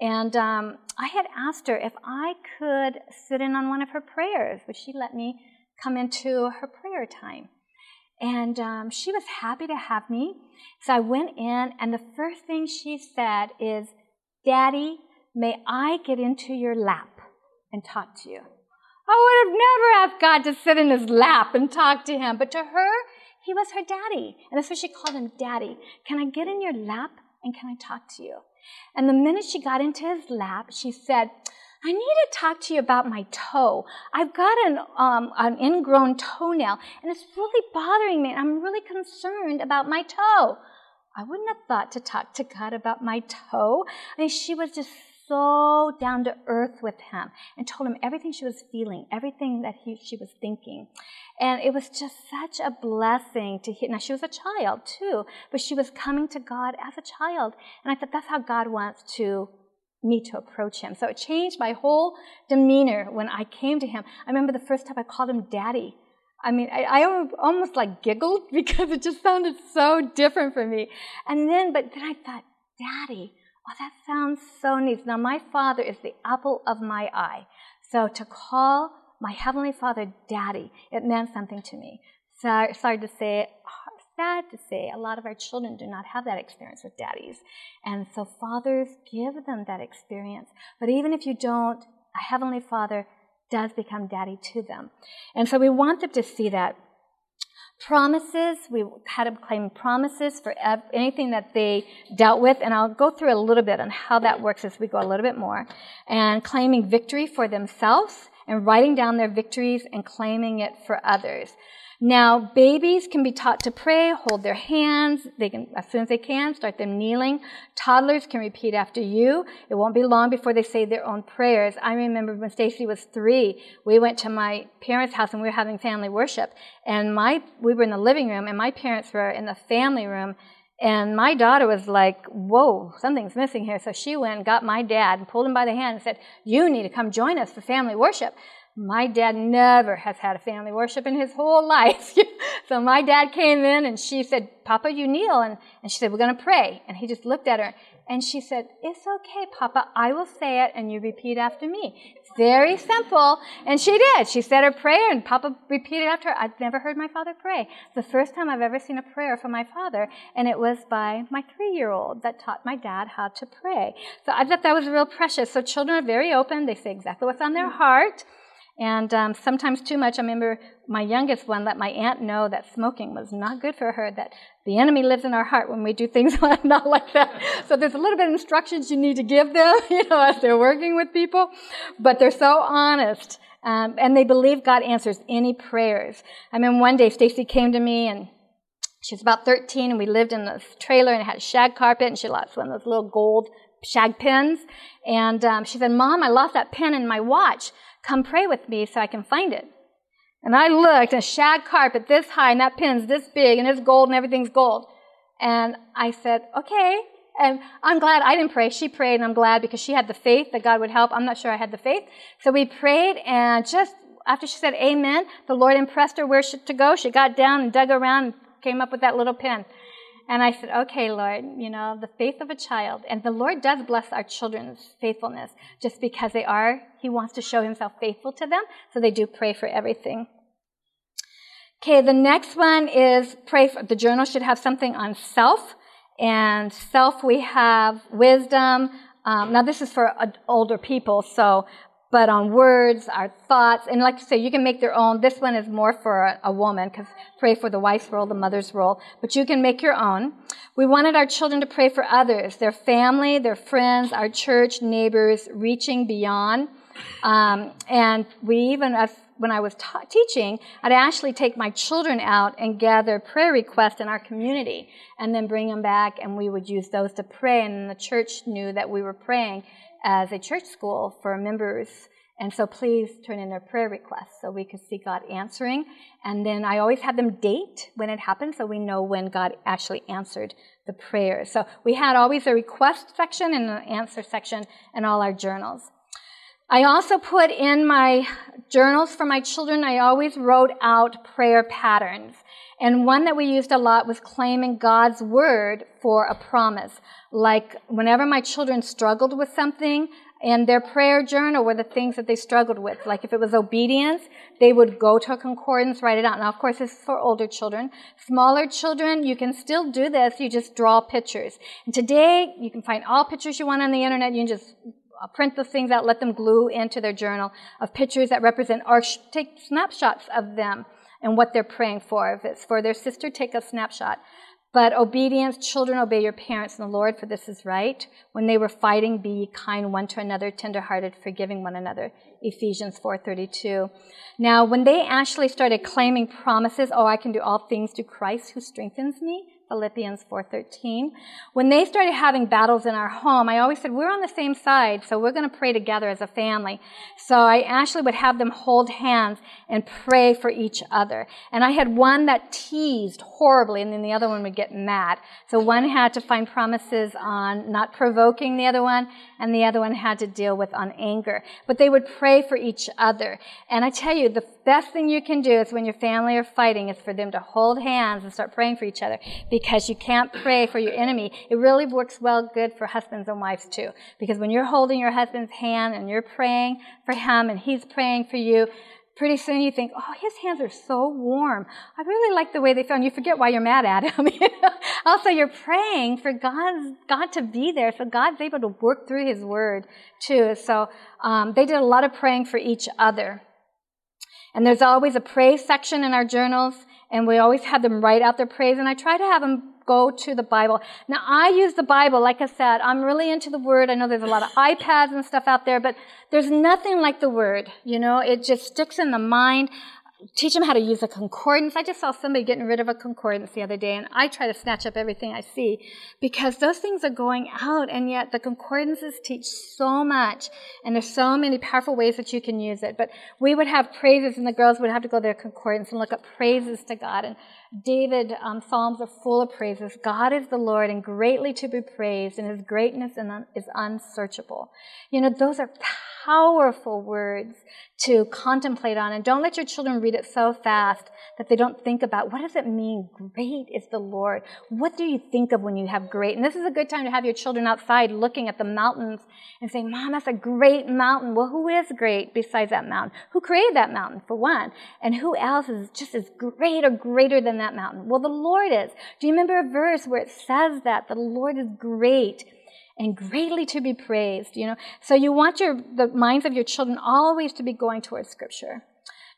And um, I had asked her if I could sit in on one of her prayers. Would she let me come into her prayer time? And um, she was happy to have me. So I went in, and the first thing she said is, Daddy, may I get into your lap and talk to you? I would have never asked God to sit in his lap and talk to him, but to her, he was her daddy. And that's why she called him daddy. Can I get in your lap and can I talk to you? And the minute she got into his lap, she said, I need to talk to you about my toe. I've got an, um, an ingrown toenail and it's really bothering me. I'm really concerned about my toe. I wouldn't have thought to talk to God about my toe. I mean, she was just so down to earth with him and told him everything she was feeling, everything that he, she was thinking. And it was just such a blessing to hear. Now, she was a child too, but she was coming to God as a child. And I thought that's how God wants to me to approach him. So it changed my whole demeanor when I came to him. I remember the first time I called him daddy. I mean, I, I, almost like giggled (laughs) because it just sounded so different for me. And then, but then I thought, Daddy, Oh, that sounds so neat. Now, my Father is the apple of my eye. So to call my Heavenly Father Daddy, it meant something to me. So, sorry to say, uh, sad to say, a lot of our children do not have that experience with daddies. And so fathers give them that experience. But even if you don't, a Heavenly Father does become daddy to them. And so we want them to see that promises. We had them claim promises for anything that they dealt with, and I'll go through a little bit on how that works as we go a little bit more. And claiming victory for themselves and writing down their victories and claiming it for others. Now, babies can be taught to pray, hold their hands. They can, as soon as they can, start them kneeling. Toddlers can repeat after you. It won't be long before they say their own prayers. I remember when Stacy was three, we went to my parents' house and we were having family worship. And my, we were in the living room and my parents were in the family room. And my daughter was like, whoa, something's missing here. So she went and got my dad and pulled him by the hand and said, you need to come join us for family worship. My dad never has had a family worship in his whole life. (laughs) so my dad came in and she said, Papa, you kneel. And, and she said, We're going to pray. And he just looked at her and she said, It's okay, Papa. I will say it and you repeat after me. It's very simple. And she did. She said her prayer and Papa repeated after her. I'd never heard my father pray. It's the first time I've ever seen a prayer from my father. And it was by my three year old that taught my dad how to pray. So I thought that was real precious. So children are very open. They say exactly what's on their mm. heart. And um, sometimes too much. I remember my youngest one let my aunt know that smoking was not good for her, that the enemy lives in our heart when we do things (laughs) not like that. So there's a little bit of instructions you need to give them, (laughs) you know, as they're working with people. But they're so honest. Um, and they believe God answers any prayers. I mean, one day Stacy came to me and she was about 13 and we lived in this trailer and it had shag carpet and she lost one of those little gold shag pins. And um, she said, Mom, I lost that pin in my watch. Come pray with me so I can find it. And I looked, a shag carpet this high, and that pin's this big, and it's gold, and everything's gold. And I said, okay. And I'm glad I didn't pray. She prayed, and I'm glad because she had the faith that God would help. I'm not sure I had the faith. So we prayed, and just after she said amen, the Lord impressed her where she, to go. She got down and dug around and came up with that little pin. And I said, okay, Lord, you know, the faith of a child. And the Lord does bless our children's faithfulness just because they are, He wants to show Himself faithful to them. So they do pray for everything. Okay, the next one is pray for, the journal should have something on self. And self, we have wisdom. Um, now, this is for older people, so but on words, our thoughts, and like I say, you can make your own. This one is more for a, a woman because pray for the wife's role, the mother's role, but you can make your own. We wanted our children to pray for others, their family, their friends, our church, neighbors, reaching beyond. Um, and we even, as when I was ta- teaching, I'd actually take my children out and gather prayer requests in our community and then bring them back, and we would use those to pray. And the church knew that we were praying as a church school for members. And so please turn in their prayer requests so we could see God answering. And then I always had them date when it happened so we know when God actually answered the prayer. So we had always a request section and an answer section in all our journals. I also put in my journals for my children, I always wrote out prayer patterns. And one that we used a lot was claiming God's word for a promise. Like whenever my children struggled with something, and their prayer journal were the things that they struggled with. Like if it was obedience, they would go to a concordance, write it out. Now, of course, this is for older children. Smaller children, you can still do this. You just draw pictures. And today, you can find all pictures you want on the internet. You can just uh, print those things out, let them glue into their journal of pictures that represent, or take snapshots of them and what they're praying for. If it's for their sister, take a snapshot. But obedience, children obey your parents and the Lord, for this is right. When they were fighting, be kind one to another, tenderhearted, forgiving one another. Ephesians 4:32. Now, when they actually started claiming promises, oh, I can do all things through Christ who strengthens me, Philippians 4:13. When they started having battles in our home, I always said we're on the same side, so we're going to pray together as a family. So I actually would have them hold hands and pray for each other. And I had one that teased horribly and then the other one would get mad. So one had to find promises on not provoking the other one and the other one had to deal with on anger. But they would pray for each other. And I tell you, the best thing you can do is when your family are fighting is for them to hold hands and start praying for each other because you can't pray for your enemy. It really works well good for husbands and wives too. Because when you're holding your husband's hand and you're praying for him and he's praying for you, pretty soon you think, oh, his hands are so warm. I really like the way they feel. And you forget why you're mad at him. (laughs) also, you're praying for God's, God to be there. So God's able to work through his word too. So um, they did a lot of praying for each other. And there's always a praise section in our journals, and we always have them write out their praise, and I try to have them go to the Bible. Now, I use the Bible, like I said, I'm really into the Word. I know there's a lot of (laughs) iPads and stuff out there, but there's nothing like the Word. You know, it just sticks in the mind teach them how to use a concordance. I just saw somebody getting rid of a concordance the other day, and I try to snatch up everything I see because those things are going out, and yet the concordances teach so much, and there's so many powerful ways that you can use it. But we would have praises, and the girls would have to go to their concordance and look up praises to God. And David, um, Psalms are full of praises. God is the Lord and greatly to be praised, and his greatness is unsearchable. You know, those are powerful words to contemplate on. And don't let your children read it so fast that they don't think about what does it mean? Great is the Lord. What do you think of when you have great? And this is a good time to have your children outside looking at the mountains and saying, Mom, that's a great mountain. Well, who is great besides that mountain? Who created that mountain, for one? And who else is just as great or greater than that mountain? Well, the Lord is. Do you remember a verse where it says that? The Lord is great and greatly to be praised, you know. So you want your, the minds of your children always to be going towards scripture.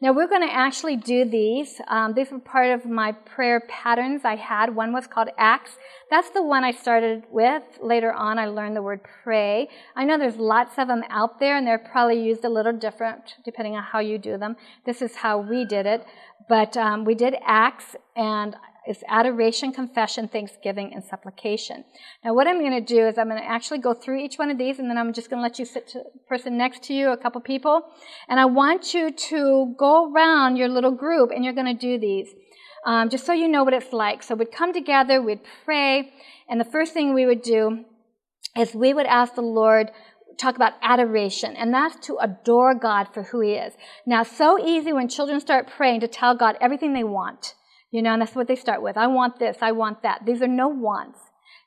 Now we're going to actually do these. Um, these were part of my prayer patterns I had. One was called Acts. That's the one I started with. Later on, I learned the word pray. I know there's lots of them out there, and they're probably used a little different depending on how you do them. This is how we did it. But um, we did Acts, and is adoration, confession, thanksgiving, and supplication. Now, what I'm going to do is I'm going to actually go through each one of these, and then I'm just going to let you sit to the person next to you, a couple people, and I want you to go around your little group, and you're going to do these. Um, just so you know what it's like. So we'd come together, we'd pray, and the first thing we would do is we would ask the Lord talk about adoration, and that's to adore God for who He is. Now, so easy when children start praying to tell God everything they want. You know, and that's what they start with. I want this, I want that. These are no wants.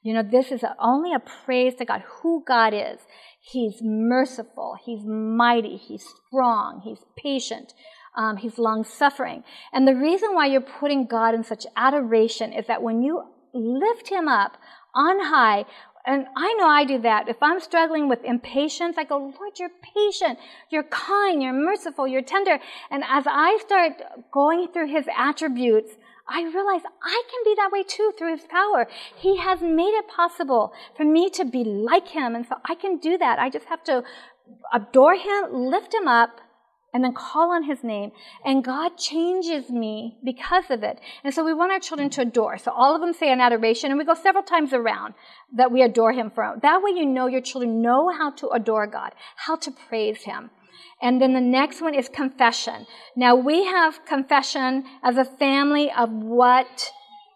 You know, this is only a praise to God, who God is. He's merciful, He's mighty, He's strong, He's patient, um, He's long suffering. And the reason why you're putting God in such adoration is that when you lift Him up on high, and I know I do that. If I'm struggling with impatience, I go, Lord, you're patient, you're kind, you're merciful, you're tender. And as I start going through his attributes, I realize I can be that way too through his power. He has made it possible for me to be like him. And so I can do that. I just have to adore him, lift him up, and then call on his name. And God changes me because of it. And so we want our children to adore. So all of them say an adoration, and we go several times around that we adore him for. That way you know your children know how to adore God, how to praise him. And then the next one is confession. Now we have confession as a family of what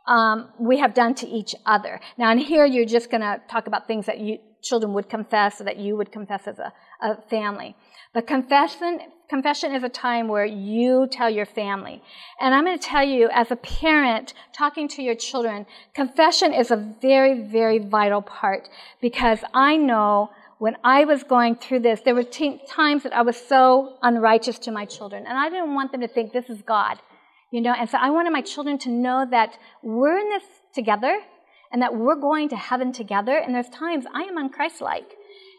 um, we have done to each other. Now in here you're just going to talk about things that you children would confess or that you would confess as a, a family. But confession, confession is a time where you tell your family. And I'm going to tell you, as a parent, talking to your children, confession is a very, very vital part because I know when I was going through this, there were t- times that I was so unrighteous to my children, and I didn't want them to think this is God, you know. And so I wanted my children to know that we're in this together, and that we're going to heaven together. And there's times I am unchristlike,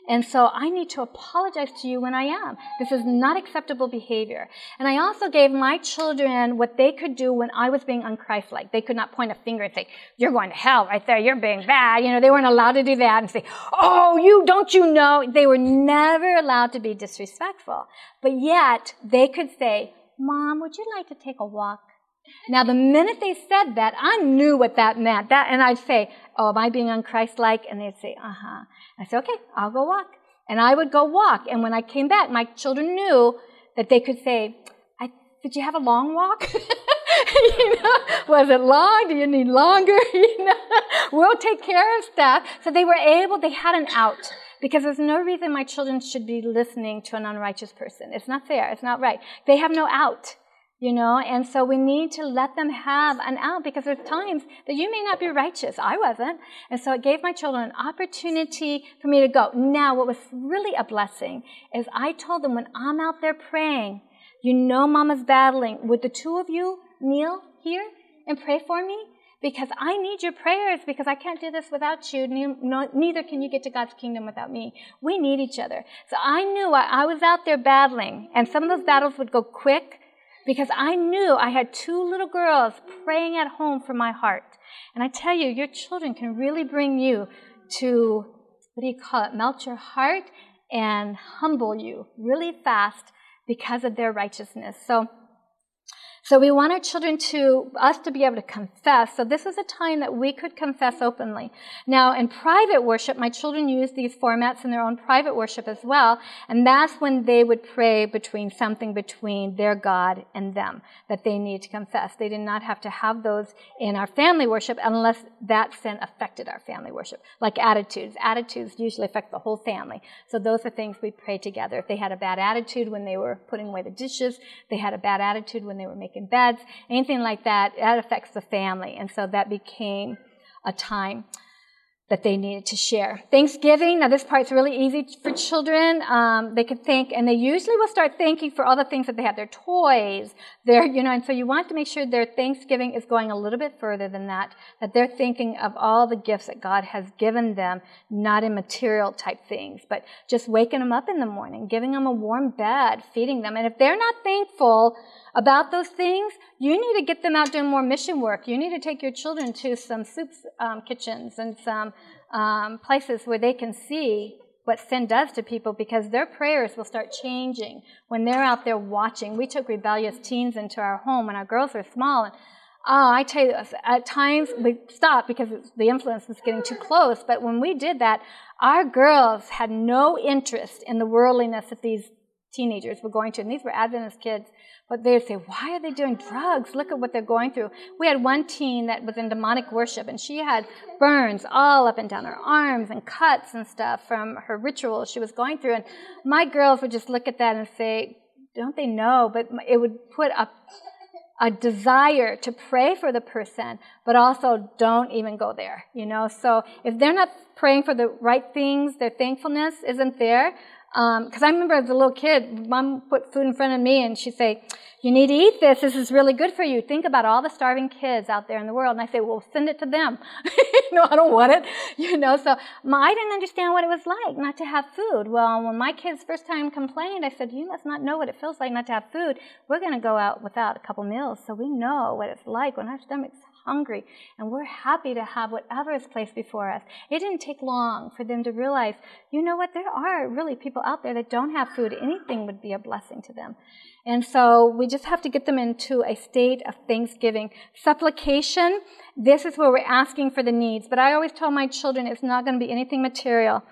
and so I need to apologize to you when I am. This is not acceptable behavior. And I also gave my children what they could do when I was being unchristlike. They could not point a finger and say, you're going to hell right there. You're being bad. You know, they weren't allowed to do that and say, oh, you, don't you know? They were never allowed to be disrespectful. But yet they could say, mom, would you like to take a walk? Now, the minute they said that, I knew what that meant. That, and I'd say, "Oh, am I being unchristlike?" And they'd say, "Uh huh." I said, "Okay, I'll go walk." And I would go walk. And when I came back, my children knew that they could say, "Did you have a long walk?" (laughs) you know, was it long? Do you need longer? (laughs) you know, we'll take care of stuff. So they were able. They had an out because there's no reason my children should be listening to an unrighteous person. It's not fair. It's not right. They have no out you know and so we need to let them have an out because there's times that you may not be righteous i wasn't and so it gave my children an opportunity for me to go now what was really a blessing is i told them when i'm out there praying you know mama's battling would the two of you kneel here and pray for me because I need your prayers because I can't do this without you. Neither can you get to God's kingdom without me. We need each other. So I knew I, was out there battling, and some of those battles would go quick, because I knew I had two little girls praying at home for my heart. And I tell you, your children can really bring you to, what do you call it, melt your heart and humble you really fast because of their righteousness. So, so we want our children to, us to be able to confess. So this is a time that we could confess openly. Now, in private worship, my children use these formats in their own private worship as well. And that's when they would pray between something between their God and them that they need to confess. They did not have to have those in our family worship unless that sin affected our family worship. Like attitudes. Attitudes usually affect the whole family. So those are things we pray together. If they had a bad attitude when they were putting away the dishes, they had a bad attitude when they were making in beds, anything like that, that affects the family. And so that became a time that they needed to share. Thanksgiving, now this part's really easy for children. Um, they can think, and they usually will start thanking for all the things that they have, their toys, their, you know, and so you want to make sure their Thanksgiving is going a little bit further than that, that they're thinking of all the gifts that God has given them, not in material type things, but just waking them up in the morning, giving them a warm bed, feeding them. And if they're not thankful about those things, you need to get them out doing more mission work. You need to take your children to some soup um, kitchens and some um, places where they can see what sin does to people because their prayers will start changing when they're out there watching. We took rebellious teens into our home when our girls were small. And, oh, I tell you, at times we stopped because the influence was getting too close. But when we did that, our girls had no interest in the worldliness that these teenagers were going to, and these were Adventist kids, but they'd say, Why are they doing drugs? Look at what they're going through. We had one teen that was in demonic worship, and she had burns all up and down her arms and cuts and stuff from her rituals she was going through. And my girls would just look at that and say, Don't they know? But it would put up a desire to pray for the person, but also don't even go there, you know? So if they're not praying for the right things, their thankfulness isn't there, because um, I remember as a little kid, mom put food in front of me and she'd say, You need to eat this. This is really good for you. Think about all the starving kids out there in the world. And I say, Well, send it to them. (laughs) no, I don't want it. You know, so my, I didn't understand what it was like not to have food. Well, when my kids first time complained, I said, You must not know what it feels like not to have food. We're going to go out without a couple meals. So we know what it's like when our stomach's hungry, and we're happy to have whatever is placed before us. It didn't take long for them to realize, you know what, there are really people out there that don't have food. Anything would be a blessing to them. And so we just have to get them into a state of thanksgiving. Supplication, this is where we're asking for the needs. But I always tell my children it's not going to be anything material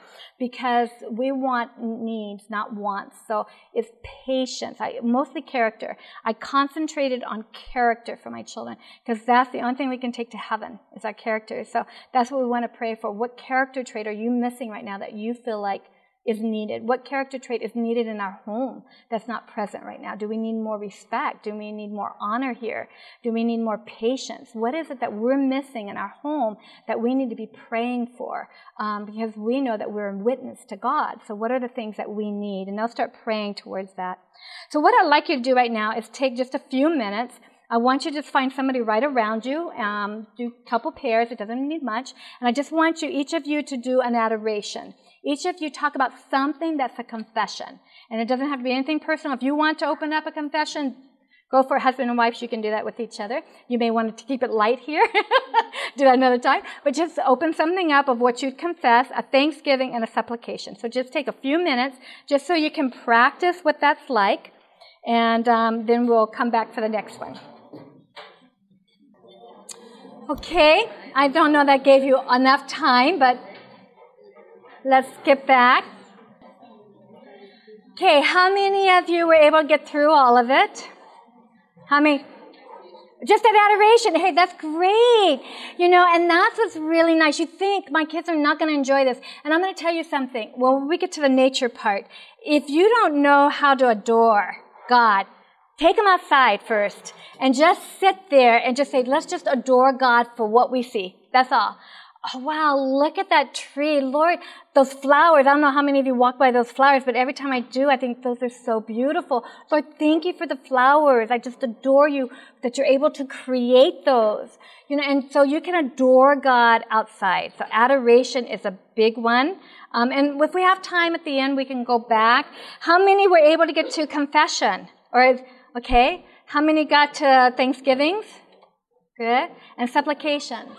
because we want needs, not wants. So it's patience, I, mostly character. I concentrated on character for my children because that's the only thing we can take to heaven is our character. So that's what we want to pray for. What character trait are you missing right now that you feel like is needed? What character trait is needed in our home that's not present right now? Do we need more respect? Do we need more honor here? Do we need more patience? What is it that we're missing in our home that we need to be praying for? Um, because we know that we're a witness to God. So, what are the things that we need? And they'll start praying towards that. So, what I'd like you to do right now is take just a few minutes. I want you to find somebody right around you. Um, do a couple pairs. It doesn't need much. And I just want you, each of you, to do an adoration. Each of you talk about something that's a confession. And it doesn't have to be anything personal. If you want to open up a confession, go for husband and wife. You can do that with each other. You may want to keep it light here. (laughs) do that another time. But just open something up of what you'd confess, a thanksgiving and a supplication. So just take a few minutes just so you can practice what that's like. And um, then we'll come back for the next one. Okay, I don't know that gave you enough time, but Let's skip back. Okay, how many of you were able to get through all of it? How many? Just that adoration. Hey, that's great. You know, and that's what's really nice. You think my kids are not going to enjoy this. And I'm going to tell you something. Well, when we get to the nature part, if you don't know how to adore God, take them outside first and just sit there and just say, let's just adore God for what we see. That's all oh, wow, look at that tree. Lord, those flowers. I don't know how many of you walk by those flowers, but every time I do, I think those are so beautiful. Lord, thank you for the flowers. I just adore you that you're able to create those. You know, and so you can adore God outside. So adoration is a big one. Um, and if we have time at the end, we can go back. How many were able to get to confession? Or, okay. How many got to Thanksgivings? Good. And supplications?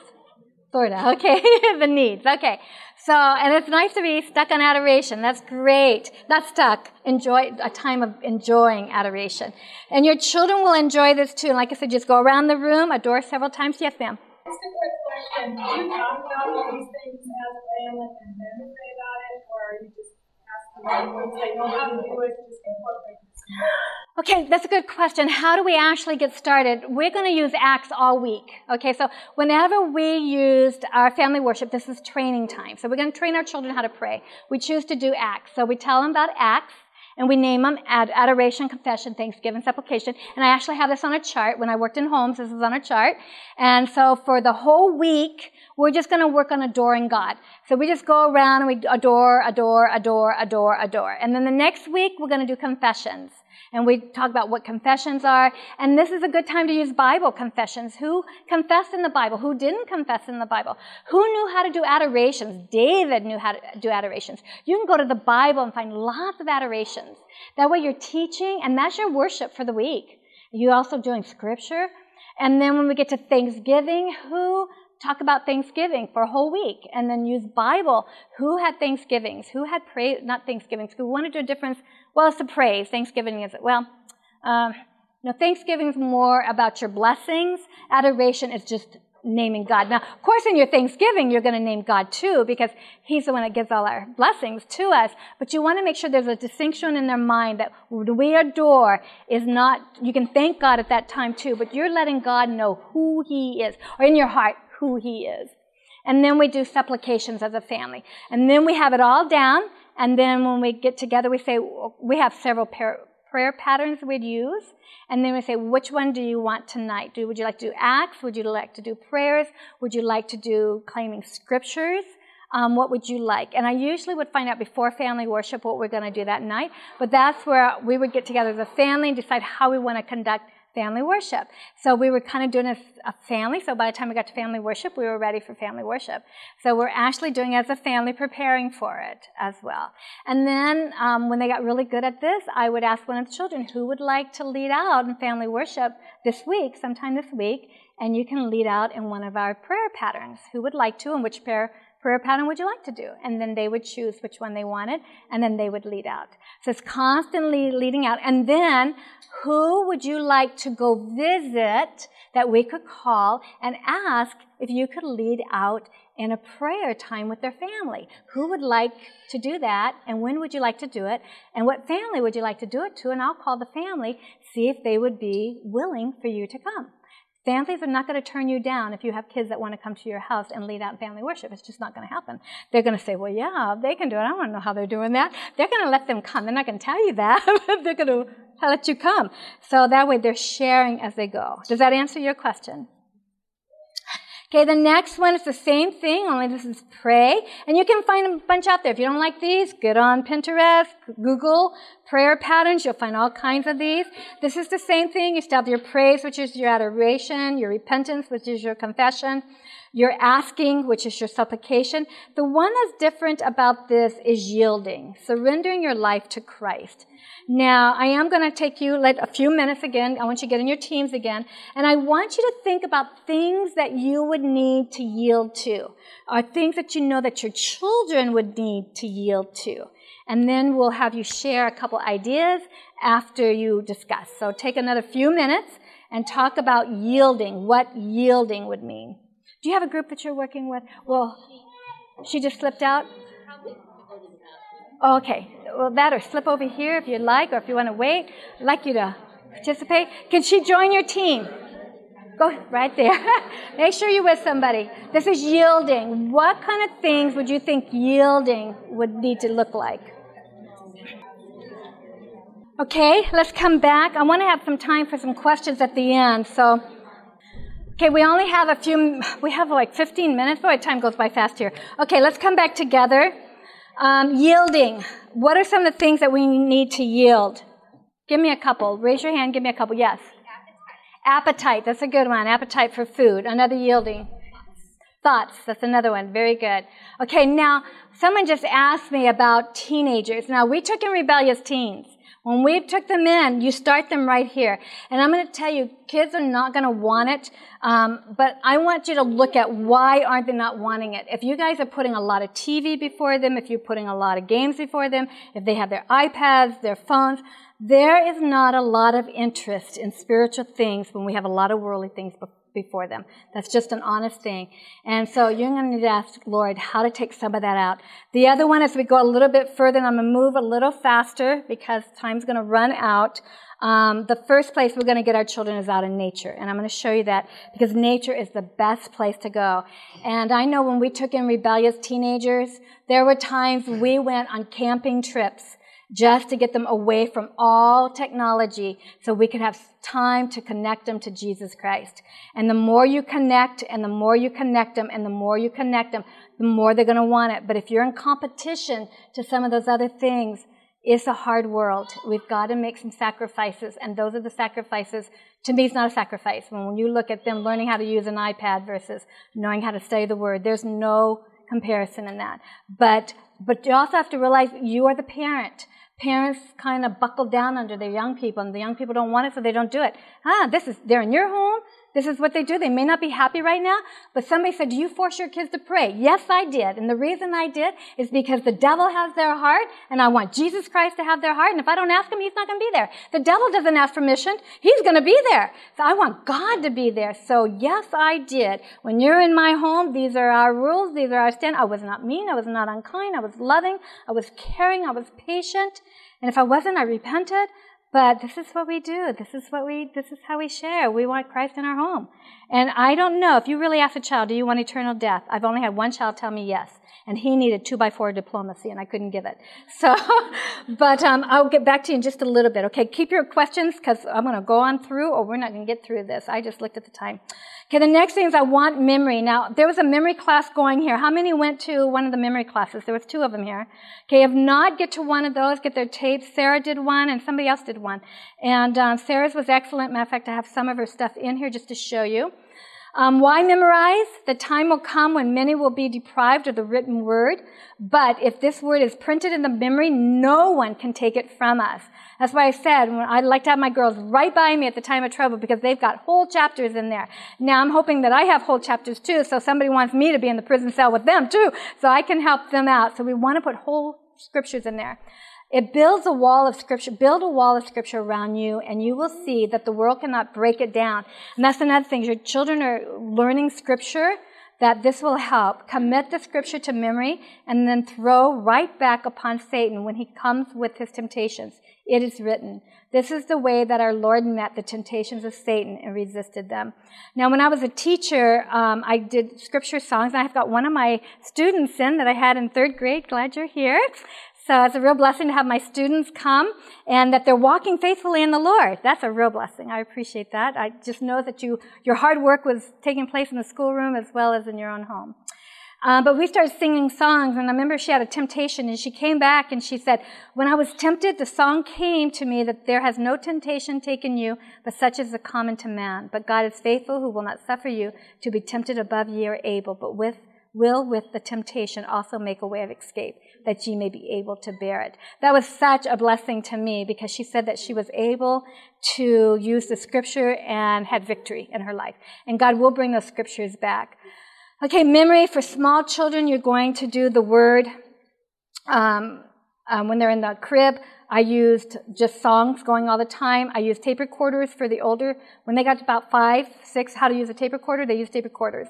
Sort of. (laughs) Okay. (laughs) the needs. Okay. So, and it's nice to be stuck on adoration. That's great. Not stuck. Enjoy a time of enjoying adoration. And your children will enjoy this too. Like I said, just go around the room, adore several times. Yes, ma'am. Just a quick question. Do you talk about all these things as a family and then about it, or you just them do it, just incorporate Okay, that's a good question. How do we actually get started? We're going to use Acts all week. Okay, so whenever we used our family worship, this is training time. So we're going to train our children how to pray. We choose to do Acts. So we tell them about Acts and we name them ad- adoration, confession, thanksgiving, supplication. And I actually have this on a chart. When I worked in homes, this is on a chart. And so for the whole week, we're just going to work on adoring God. So we just go around and we adore, adore, adore, adore, adore. And then the next week, we're going to do confessions and we talk about what confessions are. And this is a good time to use Bible confessions. Who confessed in the Bible? Who didn't confess in the Bible? Who knew how to do adorations? David knew how to do adorations. You can go to the Bible and find lots of adorations. That way you're teaching, and that's your worship for the week. You're also doing scripture. And then when we get to Thanksgiving, who talk about Thanksgiving for a whole week and then use Bible. Who had Thanksgivings? Who had praise? Not Thanksgivings. Who wanted to do a difference? Well, it's the praise. Thanksgiving is, well, um, no, Thanksgiving is more about your blessings. Adoration is just naming God. Now, of course, in your Thanksgiving, you're going to name God too, because He's the one that gives all our blessings to us. But you want to make sure there's a distinction in their mind that we adore is not, you can thank God at that time too, but you're letting God know who He is, or in your heart, who He is. And then we do supplications as a family. And then we have it all down. And then when we get together, we say, we have several prayer patterns we'd use. And then we say, which one do you want tonight? Do, would you like to do acts? Would you like to do prayers? Would you like to do claiming scriptures? Um, what would you like? And I usually would find out before family worship what we're going to do that night. But that's where we would get together as a family and decide how we want to conduct family worship. So we were kind of doing a, a, family. So by the time we got to family worship, we were ready for family worship. So we're actually doing as a family, preparing for it as well. And then um, when they got really good at this, I would ask one of the children who would like to lead out in family worship this week, sometime this week, and you can lead out in one of our prayer patterns. Who would like to, and which prayer prayer pattern would you like to do? And then they would choose which one they wanted, and then they would lead out. So it's constantly leading out. And then who would you like to go visit that we could call and ask if you could lead out in a prayer time with their family? Who would like to do that? And when would you like to do it? And what family would you like to do it to? And I'll call the family, see if they would be willing for you to come. Families are not going to turn you down if you have kids that want to come to your house and lead out family worship. It's just not going to happen. They're going to say, well, yeah, they can do it. I want to know how they're doing that. They're going to let them come. They're not going to tell you that. (laughs) they're going to let you come. So that way they're sharing as they go. Does that answer your question? Okay, the next one is the same thing, only this is pray. And you can find a bunch out there. If you don't like these, get on Pinterest, Google prayer patterns. You'll find all kinds of these. This is the same thing. You still have your praise, which is your adoration, your repentance, which is your confession, your asking, which is your supplication. The one that's different about this is yielding, surrendering your life to Christ. Now, I am going to take you like a few minutes again. I want you to get in your teams again. And I want you to think about things that you would need to yield to, or things that you know that your children would need to yield to. And then we'll have you share a couple ideas after you discuss. So take another few minutes and talk about yielding, what yielding would mean. Do you have a group that you're working with? Well, she just slipped out? Okay, well, that or slip over here if you'd like, or if you want to wait. I'd like you to participate. Can she join your team? Go right there. (laughs) Make sure you're with somebody. This is yielding. What kind of things would you think yielding would need to look like? Okay, let's come back. I want to have some time for some questions at the end. So, okay, we only have a few, we have like 15 minutes. Boy, time goes by fast here. Okay, let's come back together. Um, yielding. What are some of the things that we need to yield? Give me a couple. Raise your hand. Give me a couple. Yes. Appetite. Appetite. That's a good one. Appetite for food. Another yielding. Thoughts. That's another one. Very good. Okay, now, someone just asked me about teenagers. Now, we took in rebellious teens. When we took them in, you start them right here. And I'm going to tell you, kids are not going to want it, um, but I want you to look at why aren't they not wanting it. If you guys are putting a lot of TV before them, if you're putting a lot of games before them, if they have their iPads, their phones, there is not a lot of interest in spiritual things when we have a lot of worldly things before before them. That's just an honest thing. And so you're going to need to ask Lord how to take some of that out. The other one, as we go a little bit further, and I'm going to move a little faster because time's going to run out. Um, the first place we're going to get our children is out in nature. And I'm going to show you that because nature is the best place to go. And I know when we took in rebellious teenagers, there were times we went on camping trips just to get them away from all technology so we could have time to connect them to Jesus Christ. And the more you connect and the more you connect them and the more you connect them, the more they're going to want it. But if you're in competition to some of those other things, it's a hard world. We've got to make some sacrifices, and those are the sacrifices. To me, it's not a sacrifice. When you look at them learning how to use an iPad versus knowing how to study the Word, there's no comparison in that. But but you also have to realize you are the parent parents kind of buckle down under their young people, and the young people don't want it, so they don't do it. Ah, this is they're in your home. This is what they do. They may not be happy right now, but somebody said, do you force your kids to pray? Yes, I did. And the reason I did is because the devil has their heart and I want Jesus Christ to have their heart. And if I don't ask him, he's not going to be there. The devil doesn't ask permission. He's going to be there. So I want God to be there. So yes, I did. When you're in my home, these are our rules. These are our standards. I was not mean. I was not unkind. I was loving. I was caring. I was patient. And if I wasn't, I repented. But this is what we do. This is what we, this is how we share. We want Christ in our home. And I don't know, if you really ask a child, do you want eternal death? I've only had one child tell me yes. And he needed two by four diplomacy and I couldn't give it. (laughs) So, but, um, I'll get back to you in just a little bit. Okay. Keep your questions because I'm going to go on through or we're not going to get through this. I just looked at the time. Okay, the next thing is I want memory. Now, there was a memory class going here. How many went to one of the memory classes? There was two of them here. Okay, if not, get to one of those, get their tapes. Sarah did one and somebody else did one. And um, Sarah's was excellent. Matter of fact, I have some of her stuff in here just to show you. Um, why memorize? The time will come when many will be deprived of the written word. But if this word is printed in the memory, no one can take it from us. That's why I said I'd like to have my girls right by me at the time of trouble because they've got whole chapters in there. Now I'm hoping that I have whole chapters too, so somebody wants me to be in the prison cell with them too, so I can help them out. So we want to put whole scriptures in there. It builds a wall of scripture, build a wall of scripture around you, and you will see that the world cannot break it down. And that's another thing. Your children are learning scripture that this will help. Commit the scripture to memory and then throw right back upon Satan when he comes with his temptations. It is written. This is the way that our Lord met the temptations of Satan and resisted them. Now, when I was a teacher, um, I did scripture songs. I've got one of my students in that I had in third grade. Glad you're here. So it's a real blessing to have my students come and that they're walking faithfully in the Lord. That's a real blessing. I appreciate that. I just know that you, your hard work was taking place in the schoolroom as well as in your own home. Uh, but we started singing songs, and I remember she had a temptation, and she came back and she said, When I was tempted, the song came to me that there has no temptation taken you, but such is the common to man. But God is faithful, who will not suffer you to be tempted above ye are able, but with will with the temptation also make a way of escape, that ye may be able to bear it. That was such a blessing to me because she said that she was able to use the scripture and had victory in her life. And God will bring those scriptures back. Okay, memory for small children, you're going to do the word. Um, um, when they're in the crib, I used just songs going all the time. I used tape recorders for the older. When they got to about five, six, how to use a tape recorder, they used tape recorders.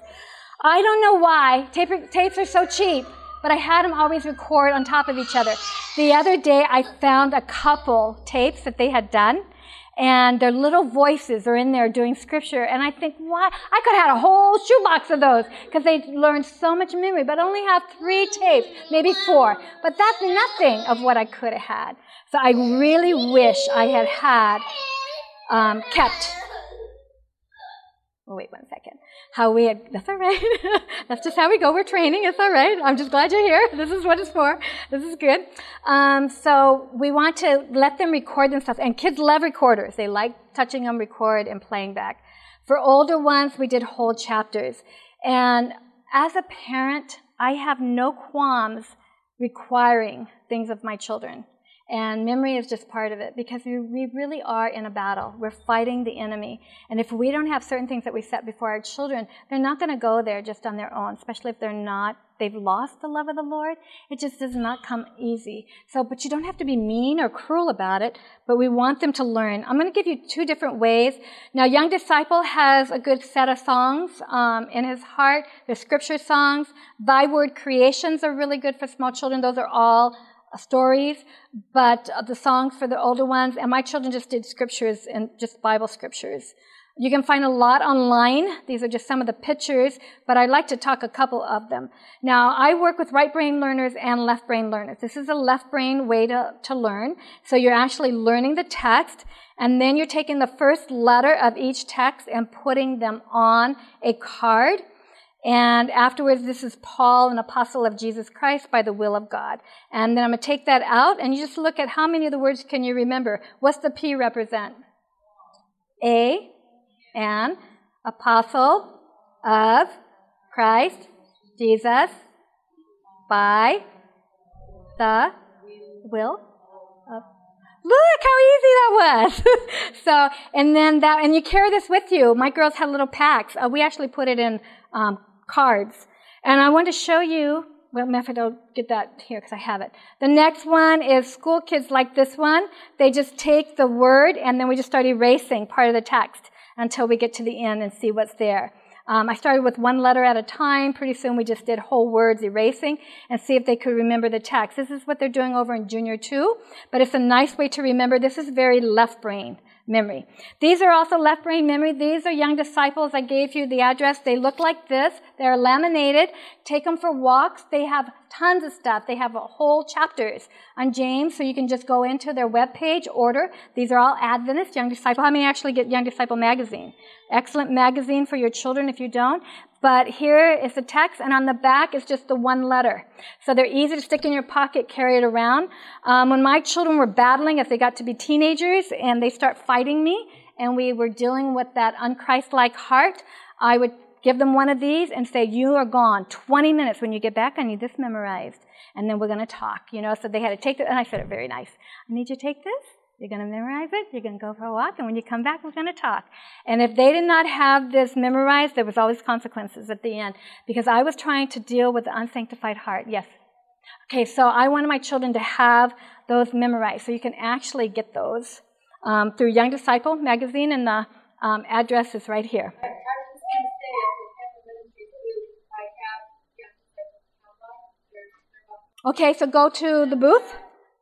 I don't know why. Tape, tapes are so cheap, but I had them always record on top of each other. The other day, I found a couple tapes that they had done, and their little voices are in there doing scripture. And I think, why? I could have had a whole shoebox of those because they learned so much memory, but only have three tapes, maybe four. But that's nothing of what I could have had. So I really wish I had had um, kept. Oh, wait one second how we that's all right. (laughs) that's just how we go. We're training. It's all right. I'm just glad you're here. (laughs) This is what it's for. This is good. Um, so we want to let them record themselves. And kids love recorders. They like touching them, record, and playing back. For older ones, we did whole chapters. And as a parent, I have no qualms requiring things of my children. And memory is just part of it because we, we really are in a battle. We're fighting the enemy. And if we don't have certain things that we set before our children, they're not going to go there just on their own, especially if they're not, they've lost the love of the Lord. It just does not come easy. So, but you don't have to be mean or cruel about it, but we want them to learn. I'm going to give you two different ways. Now, Young Disciple has a good set of songs um, in his heart. There's scripture songs. Thy Word creations are really good for small children. Those are all stories, but the songs for the older ones, and my children just did scriptures and just Bible scriptures. You can find a lot online. These are just some of the pictures, but I'd like to talk a couple of them. Now, I work with right brain learners and left brain learners. This is a left brain way to, to learn. So you're actually learning the text, and then you're taking the first letter of each text and putting them on a card and afterwards, this is Paul, an apostle of Jesus Christ by the will of God. And then I'm going to take that out and you just look at how many of the words can you remember. What's the P represent? A, an, apostle of Christ, Jesus, by the will of. Look how easy that was. (laughs) so, and then that, and you carry this with you. My girls had little packs. Uh, we actually put it in um, cards. And I want to show you, well, if I'll get that here because I have it. The next one is school kids like this one. They just take the word and then we just start erasing part of the text until we get to the end and see what's there. Um, I started with one letter at a time. Pretty soon we just did whole words erasing and see if they could remember the text. This is what they're doing over in junior two, but it's a nice way to remember. This is very left brain memory. These are also left brain memory. These are young disciples. I gave you the address. They look like this. They're laminated. Take them for walks. They have tons of stuff. They have whole chapters on James, so you can just go into their web page, order. These are all Adventist Young Disciple. How many actually get Young Disciple magazine? Excellent magazine for your children if you don't. But here is the text, and on the back is just the one letter. So they're easy to stick in your pocket, carry it around. Um, when my children were battling, as they got to be teenagers, and they start fighting me, and we were dealing with that unchristlike heart, I would give them one of these and say, "You are gone. 20 minutes. When you get back, I need this memorized, and then we're going to talk." You know, so they had to take it, and I said it very nice. I need you to take this you're going to memorize it. You're going to go for a walk. And when you come back, we're going to talk. And if they did not have this memorized, there was always consequences at the end because I was trying to deal with the unsanctified heart. Yes. Okay, so I wanted my children to have those memorized. So you can actually get those um, through Young Disciple magazine, and the um, address is right here. Okay, so go to the booth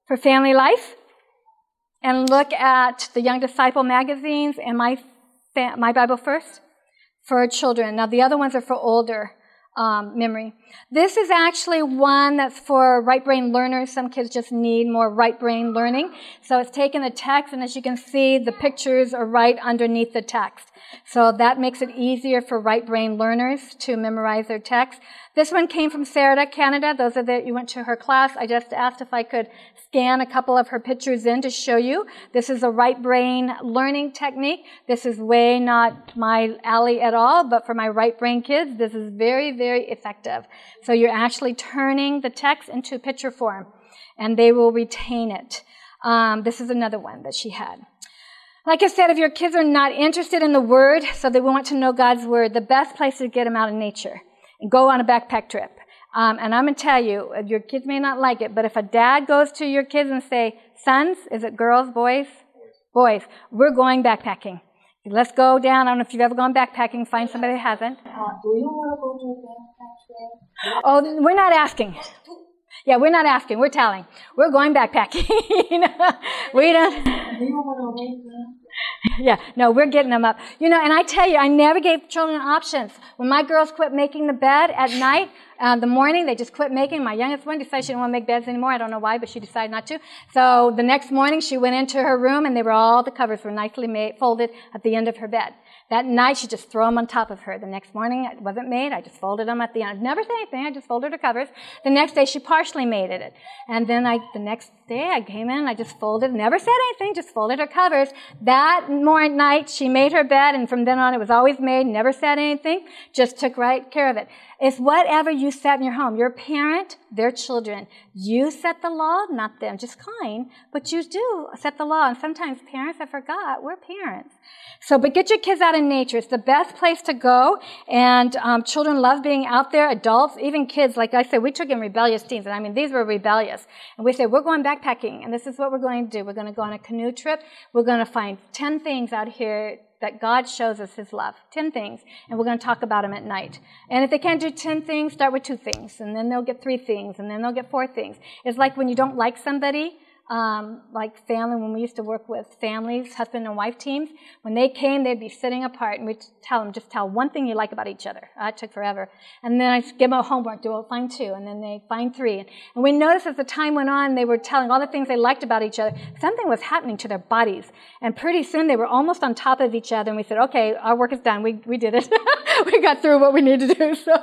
for Family Life and look at the Young Disciple magazines and my, my Bible First for children. Now, the other ones are for older um, memory. This is actually one that's for right brain learners. Some kids just need more right brain learning. So it's taken the text, and as you can see, the pictures are right underneath the text. So that makes it easier for right brain learners to memorize their text. This one came from Sarah, Canada. Those that you went to her class. I just asked if I could scan a couple of her pictures in to show you. This is a right brain learning technique. This is way not my alley at all, but for my right brain kids, this is very, very effective. So you're actually turning the text into picture form, and they will retain it. Um, this is another one that she had. Like I said, if your kids are not interested in the Word, so they want to know God's Word, the best place to get them out of nature and go on a backpack trip. Um, and I'm going to tell you, your kids may not like it, but if a dad goes to your kids and say, sons, is it girls, boys? Boys, we're going backpacking. Let's go down. I don't know if you've ever gone backpacking. Find somebody that hasn't. Uh, do you want to go to a backpack trip? Oh, we're not asking. Yeah, we're not asking. We're telling. We're going backpacking. (laughs) we don't. Do you want to make? (laughs) yeah, no, we're getting them up. You know, and I tell you, I never gave children options. When my girls quit making the bed at night, uh, the morning, they just quit making. My youngest one decided she didn't want to make beds anymore. I don't know why, but she decided not to. So the next morning, she went into her room, and they were all the covers were nicely made, folded at the end of her bed. That night, she just threw them on top of her. The next morning, it wasn't made. I just folded them at the end. Never said anything. I just folded her covers. The next day, she partially made it. And then I, the next day, I came in, I just folded, never said anything, just folded her covers. That morning, night, she made her bed, and from then on, it was always made, never said anything, just took right care of it. It's whatever you set in your home. Your parent, their children. You set the law, not them. Just kind, but you do set the law. And sometimes parents, I forgot, we're parents. So, but get your kids out in nature. It's the best place to go. And um, children love being out there. Adults, even kids, like I said, we took in rebellious teens. And I mean, these were rebellious. And we said, we're going backpacking. And this is what we're going to do. We're going to go on a canoe trip. We're going to find 10 things out here that God shows us His love. Ten things. And we're going to talk about them at night. And if they can't do ten things, start with two things. And then they'll get three things. And then they'll get four things. It's like when you don't like somebody, um, like family, when we used to work with families, husband and wife teams, when they came, they'd be sitting apart and we'd tell them, just tell one thing you like about each other. Uh, it took forever. And then I'd give them a homework, do it, find two, and then they find three. And we noticed as the time went on, they were telling all the things they liked about each other. Something was happening to their bodies. And pretty soon they were almost on top of each other, and we said, okay, our work is done. We, we did it. (laughs) we got through what we needed to do. (laughs) So,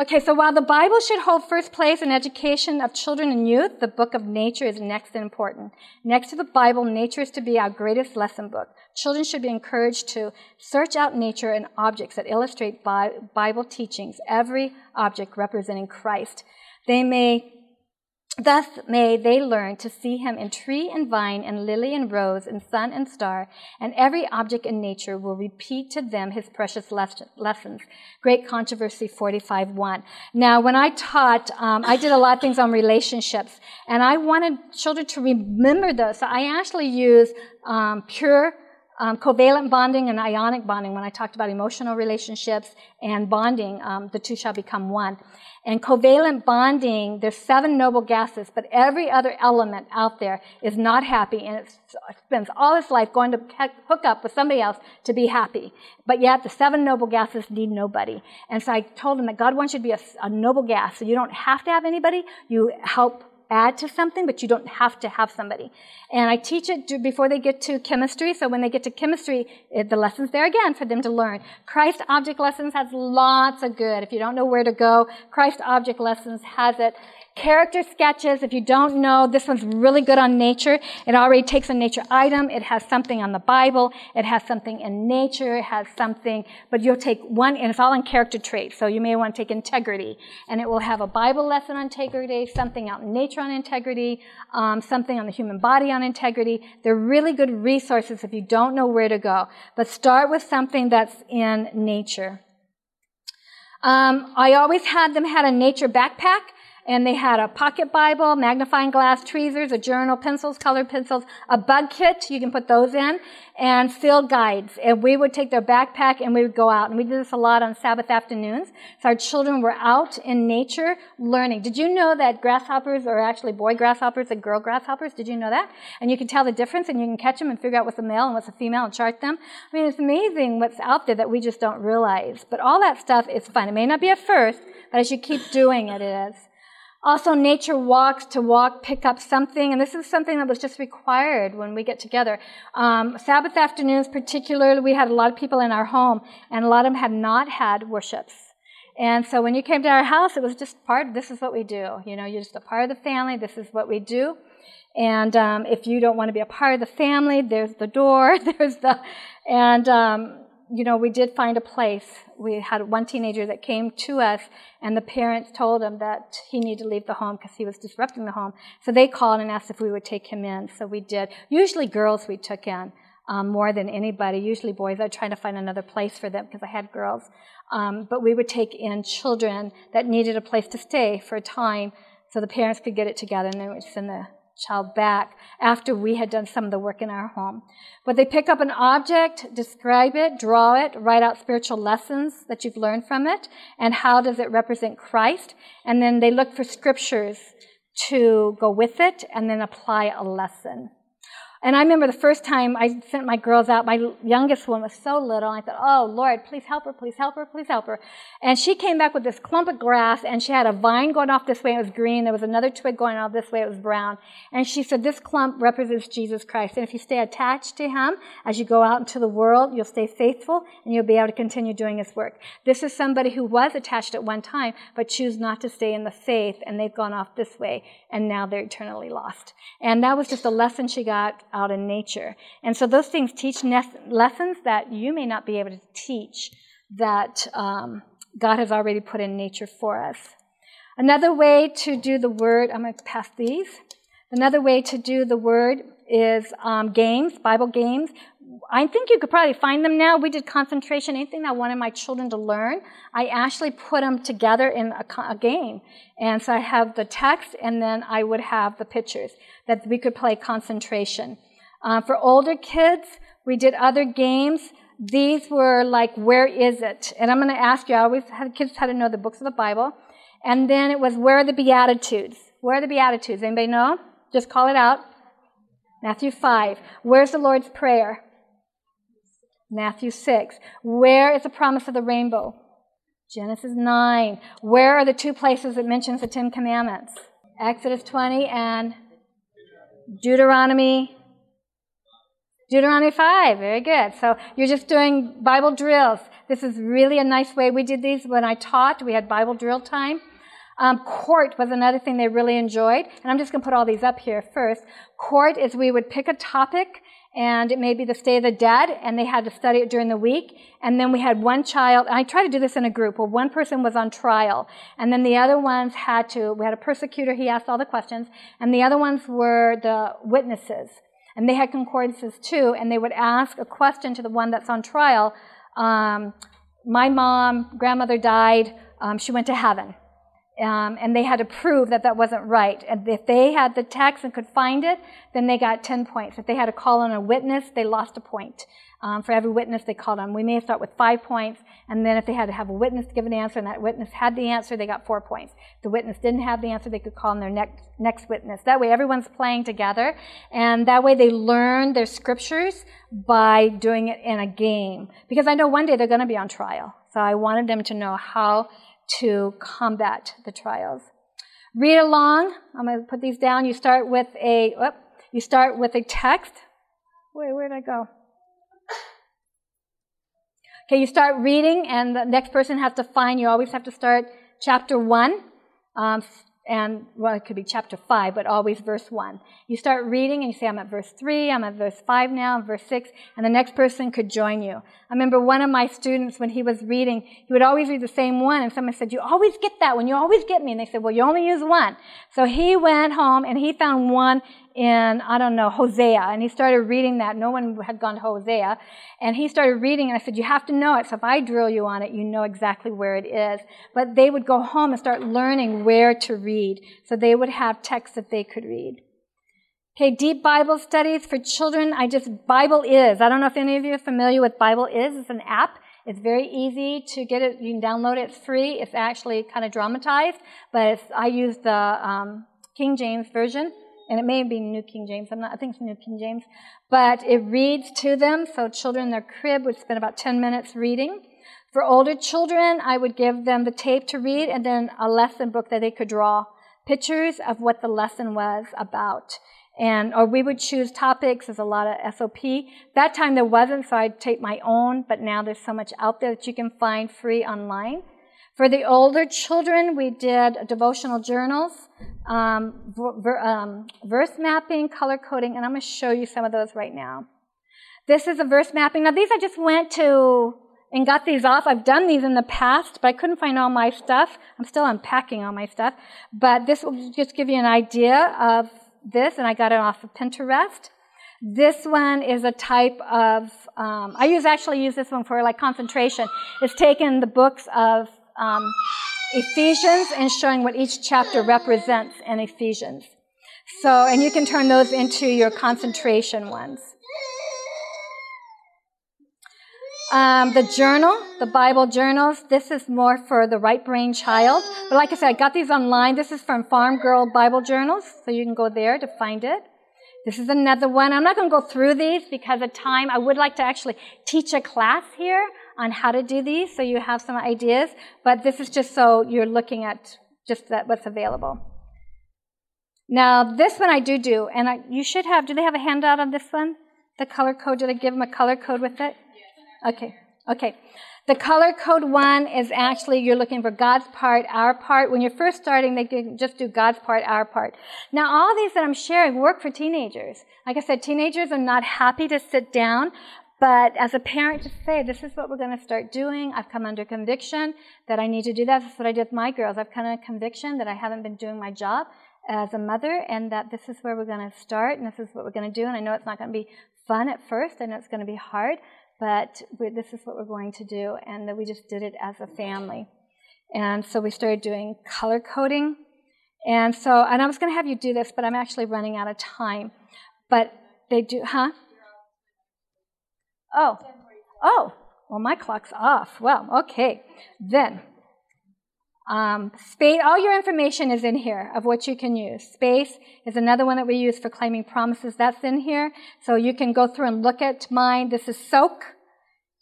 Okay, so while the Bible should hold first place in education of children and youth, the book of nature is next in important. Next to the Bible, nature is to be our greatest lesson book. Children should be encouraged to search out nature and objects that illustrate Bible teachings, every object representing Christ. They may Thus may they learn to see him in tree and vine and lily and rose and sun and star, and every object in nature will repeat to them his precious lessons. Great Controversy 45.1. Now, when I taught, um, I did a lot of things on relationships, and I wanted children to remember those. So I actually use um, pure um, covalent bonding and ionic bonding when I talked about emotional relationships and bonding, um, the two shall become one. And covalent bonding, there's seven noble gases, but every other element out there is not happy and it spends all its life going to hook up with somebody else to be happy. But yet the seven noble gases need nobody. And so I told them that God wants you to be a, a noble gas, so you don't have to have anybody. You help add to something, but you don't have to have somebody. And I teach it before they get to chemistry. So when they get to chemistry, it, the lesson's there again for them to learn. Christ Object Lessons has lots of good. If you don't know where to go, Christ Object Lessons has it. Character sketches, if you don't know, this one's really good on nature. It already takes a nature item. It has something on the Bible. It has something in nature. It has something, but you'll take one, and it's all in character traits. So you may want to take integrity, and it will have a Bible lesson on integrity, something out in nature on integrity, um, something on the human body on integrity. They're really good resources if you don't know where to go. But start with something that's in nature. Um, I always had them had a nature backpack and they had a pocket Bible, magnifying glass, tweezers, a journal, pencils, colored pencils, a bug kit, you can put those in, and field guides. And we would take their backpack and we would go out. And we did this a lot on Sabbath afternoons. So our children were out in nature learning. Did you know that grasshoppers are actually boy grasshoppers and girl grasshoppers? Did you know that? And you can tell the difference and you can catch them and figure out what's a male and what's a female and chart them. I mean, it's amazing what's out there that we just don't realize. But all that stuff is fun. It may not be at first, but as you keep doing it, it is. Also, nature walks to walk, pick up something, and this is something that was just required when we get together. Um, Sabbath afternoons, particularly, we had a lot of people in our home, and a lot of them had not had worships. And so when you came to our house, it was just part. This is what we do. You know, you're just a part of the family. This is what we do. And um, if you don't want to be a part of the family, there's the door. (laughs) There's the, and um, you know, we did find a place. We had one teenager that came to us, and the parents told him that he needed to leave the home because he was disrupting the home. So they called and asked if we would take him in. So we did. Usually girls we took in um, more than anybody. Usually boys. I tried to find another place for them because I had girls. Um, but we would take in children that needed a place to stay for a time so the parents could get it together and then we'd send the child back after we had done some of the work in our home. But they pick up an object, describe it, draw it, write out spiritual lessons that you've learned from it, and how does it represent Christ. And then they look for scriptures to go with it and then apply a lesson. And I remember the first time I sent my girls out, my youngest one was so little, I thought, oh, Lord, please help her, please help her, please help her. And she came back with this clump of grass, and she had a vine going off this way, it was green. There was another twig going off this way, it was brown. And she said, this clump represents Jesus Christ. And if you stay attached to him as you go out into the world, you'll stay faithful, and you'll be able to continue doing his work. This is somebody who was attached at one time, but choose not to stay in the faith, and they've gone off this way, and now they're eternally lost. And that was just a lesson she got out in nature. And so those things teach lessons that you may not be able to teach that um, God has already put in nature for us. Another way to do the word, I'm going to pass these. Another way to do the word is um, games, Bible games. I think you could probably find them now. We did concentration, anything I wanted my children to learn. I actually put them together in a, a, game. And so I have the text and then I would have the pictures that we could play concentration. Uh, for older kids, we did other games. These were like, where is it? And I'm going to ask you, I always had kids how to know the books of the Bible. And then it was, where are the Beatitudes? Where are the Beatitudes? Anybody know? Just call it out. Matthew 5. Where's the Lord's Prayer? Matthew 6. Where is the promise of the rainbow? Genesis 9. Where are the two places it mentions the Ten Commandments? Exodus 20 and Deuteronomy Deuteronomy 5, very good. So you're just doing Bible drills. This is really a nice way. We did these when I taught. We had Bible drill time. Um, court was another thing they really enjoyed. And I'm just going to put all these up here first. Court is we would pick a topic and it may be the Day of the Dead, and they had to study it during the week. And then we had one child, I try to do this in a group where one person was on trial, and then the other ones had to, we had a persecutor, he asked all the questions, and the other ones were the witnesses. And they had concordances too, and they would ask a question to the one that's on trial. Um, my mom, grandmother died, um, she went to heaven. Um, and they had to prove that that wasn't right. And if they had the text and could find it, then they got 10 points. If they had to call on a witness, they lost a point. Um, for every witness they called on. We may start with five points, and then if they had to have a witness give an answer and that witness had the answer, they got four points. If the witness didn't have the answer, they could call on their next, next witness. That way everyone's playing together, and that way they learn their scriptures by doing it in a game. Because I know one day they're going to be on trial. So I wanted them to know how to combat the trials. Read along. I'm going to put these down. You start with a, whoop, you start with a text. Wait, where did I go? Okay, you start reading, and the next person has to find. You always have to start chapter one. Um, and well, it could be chapter five, but always verse one. You start reading and you say, I'm at verse three, I'm at verse five now, verse six, and the next person could join you. I remember one of my students, when he was reading, he would always read the same one, and someone said, You always get that one, you always get me. And they said, Well, you only use one. So he went home and he found one in, I don't know, Hosea. And he started reading that. No one had gone to Hosea. And he started reading, and I said, You have to know it. So if I drill you on it, you know exactly where it is. But they would go home and start learning where to read. So they would have texts that they could read. Okay, deep Bible studies for children. I just, Bible.is. I don't know if any of you are familiar with Bible.is. It's an app. It's very easy to get it. You can download it. It's free. It's actually kind of dramatized, but I use the um, King James version and it may be New King James. I'm not, I think it's New King James, but it reads to them. So children in their crib would spend about 10 minutes reading. For older children, I would give them the tape to read and then a lesson book that they could draw pictures of what the lesson was about. And, or we would choose topics. There's a lot of SOP. That time there wasn't, so I'd take my own, but now there's so much out there that you can find free online. For the older children, we did devotional journals, um, ver, um, verse mapping, color coding, and I'm going to show you some of those right now. This is a verse mapping. Now, these I just went to and got these off. I've done these in the past, but I couldn't find all my stuff. I'm still unpacking all my stuff. But this will just give you an idea of this, and I got it off of Pinterest. This one is a type of, um, I use actually use this one for like concentration. It's taken the books of um, Ephesians and showing what each chapter represents in Ephesians. So, and you can turn those into your concentration ones. Um, the journal, the Bible journals, this is more for the right brain child. But like I said, I got these online. This is from Farm Girl Bible Journals, so you can go there to find it. This is another one. I'm not going to go through these because of time. I would like to actually teach a class here on how to do these so you have some ideas, but this is just so you're looking at just that what's available. Now, this one I do do, and I, you should have, do they have a handout on this one? The color code, did I give them a color code with it? Okay, okay. The color code one is actually you're looking for God's part, our part. When you're first starting, they can just do God's part, our part. Now, all these that I'm sharing work for teenagers. Like I said, teenagers are not happy to sit down, but as a parent, to say, this is what we're going to start doing. I've come under conviction that I need to do that. That's what I did with my girls. I've come under conviction that I haven't been doing my job as a mother and that this is where we're going to start and this is what we're going to do. And I know it's not going to be fun at first. I know it's going to be hard, but this is what we're going to do. And that we just did it as a family. And so we started doing color coding. And so, and I was going to have you do this, but I'm actually running out of time. But they do, huh? Oh, oh, well, my clock's off. Well, okay. Then, um, space, all your information is in here of what you can use. Space is another one that we use for claiming promises. That's in here. So you can go through and look at mine. This is SOAK.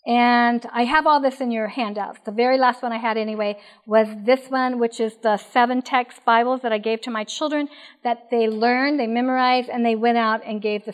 And I have all this in your handouts. The very last one I had anyway was this one, which is the seven text Bibles that I gave to my children that they learned, they memorized, and they went out and gave the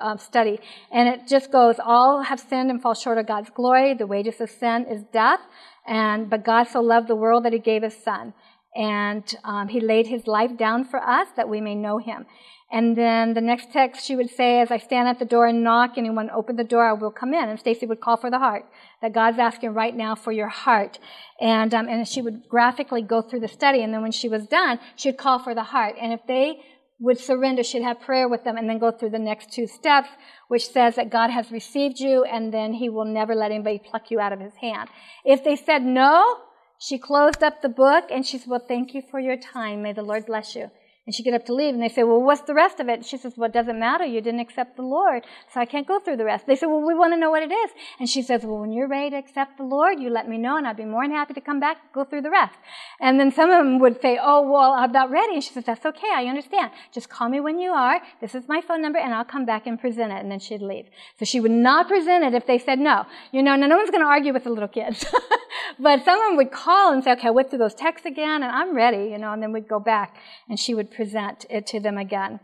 uh, study. And it just goes, all have sinned and fall short of God's glory. The wages of sin is death. And, but God so loved the world that he gave his son. And um, he laid his life down for us that we may know him. And then the next text she would say, as I stand at the door and knock, anyone open the door, I will come in. And Stacy would call for the heart, that God's asking right now for your heart. And, um, and she would graphically go through the study. And then when she was done, she would call for the heart. And if they would surrender, she'd have prayer with them and then go through the next two steps, which says that God has received you and then he will never let anybody pluck you out of his hand. If they said no, she closed up the book and she said, Well, thank you for your time. May the Lord bless you. And she get up to leave, and they say, "Well, what's the rest of it?" And she says, "Well, it doesn't matter. You didn't accept the Lord, so I can't go through the rest." They say, "Well, we want to know what it is." And she says, "Well, when you're ready to accept the Lord, you let me know, and I'd be more than happy to come back and go through the rest." And then some of them would say, "Oh, well, I'm not ready." And she says, "That's okay. I understand. Just call me when you are. This is my phone number, and I'll come back and present it." And then she'd leave. So she would not present it if they said no. You know, no one's going to argue with the little kids. (laughs) but some of them would call and say, "Okay, I went through those texts again, and I'm ready." You know, and then we'd go back, and she would present it to them again.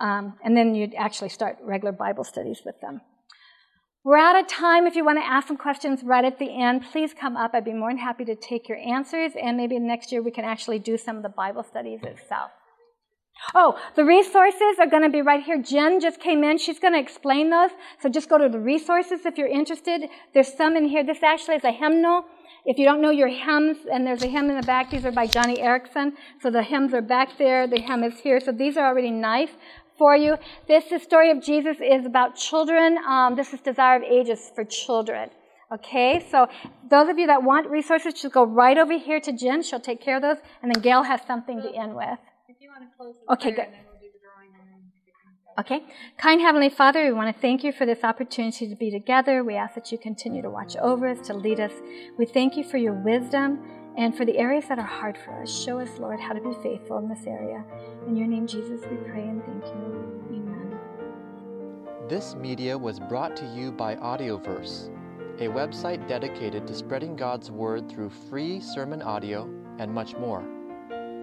Um, and then you'd actually start regular Bible studies with them. We're out of time. If you want to ask some questions right at the end, please come up. I'd be more than happy to take your answers, and maybe next year we can actually do some of the Bible studies itself. Oh, the resources are going to be right here. Jen just came in. She's going to explain those. So just go to the resources if you're interested. There's some in here. This actually is a hymnal. If you don't know your hymns, and there's a hymn in the back, these are by Joni Eareckson. So the hymns are back there, the hymn is here. So these are already nice for you. This, the story of Jesus, is about children. Um, this is Desire of Ages for children. Okay, so those of you that want resources, just go right over here to Jen. She'll take care of those, and then Gail has something to end with. If you want to close Okay, good. Okay. Kind Heavenly Father, we want to thank you for this opportunity to be together. We ask that you continue to watch over us, to lead us. We thank you for your wisdom and for the areas that are hard for us. Show us, Lord, how to be faithful in this area. In your name, Jesus, we pray and thank you. Amen. This media was brought to you by Audioverse, a website dedicated to spreading God's Word through free sermon audio and much more.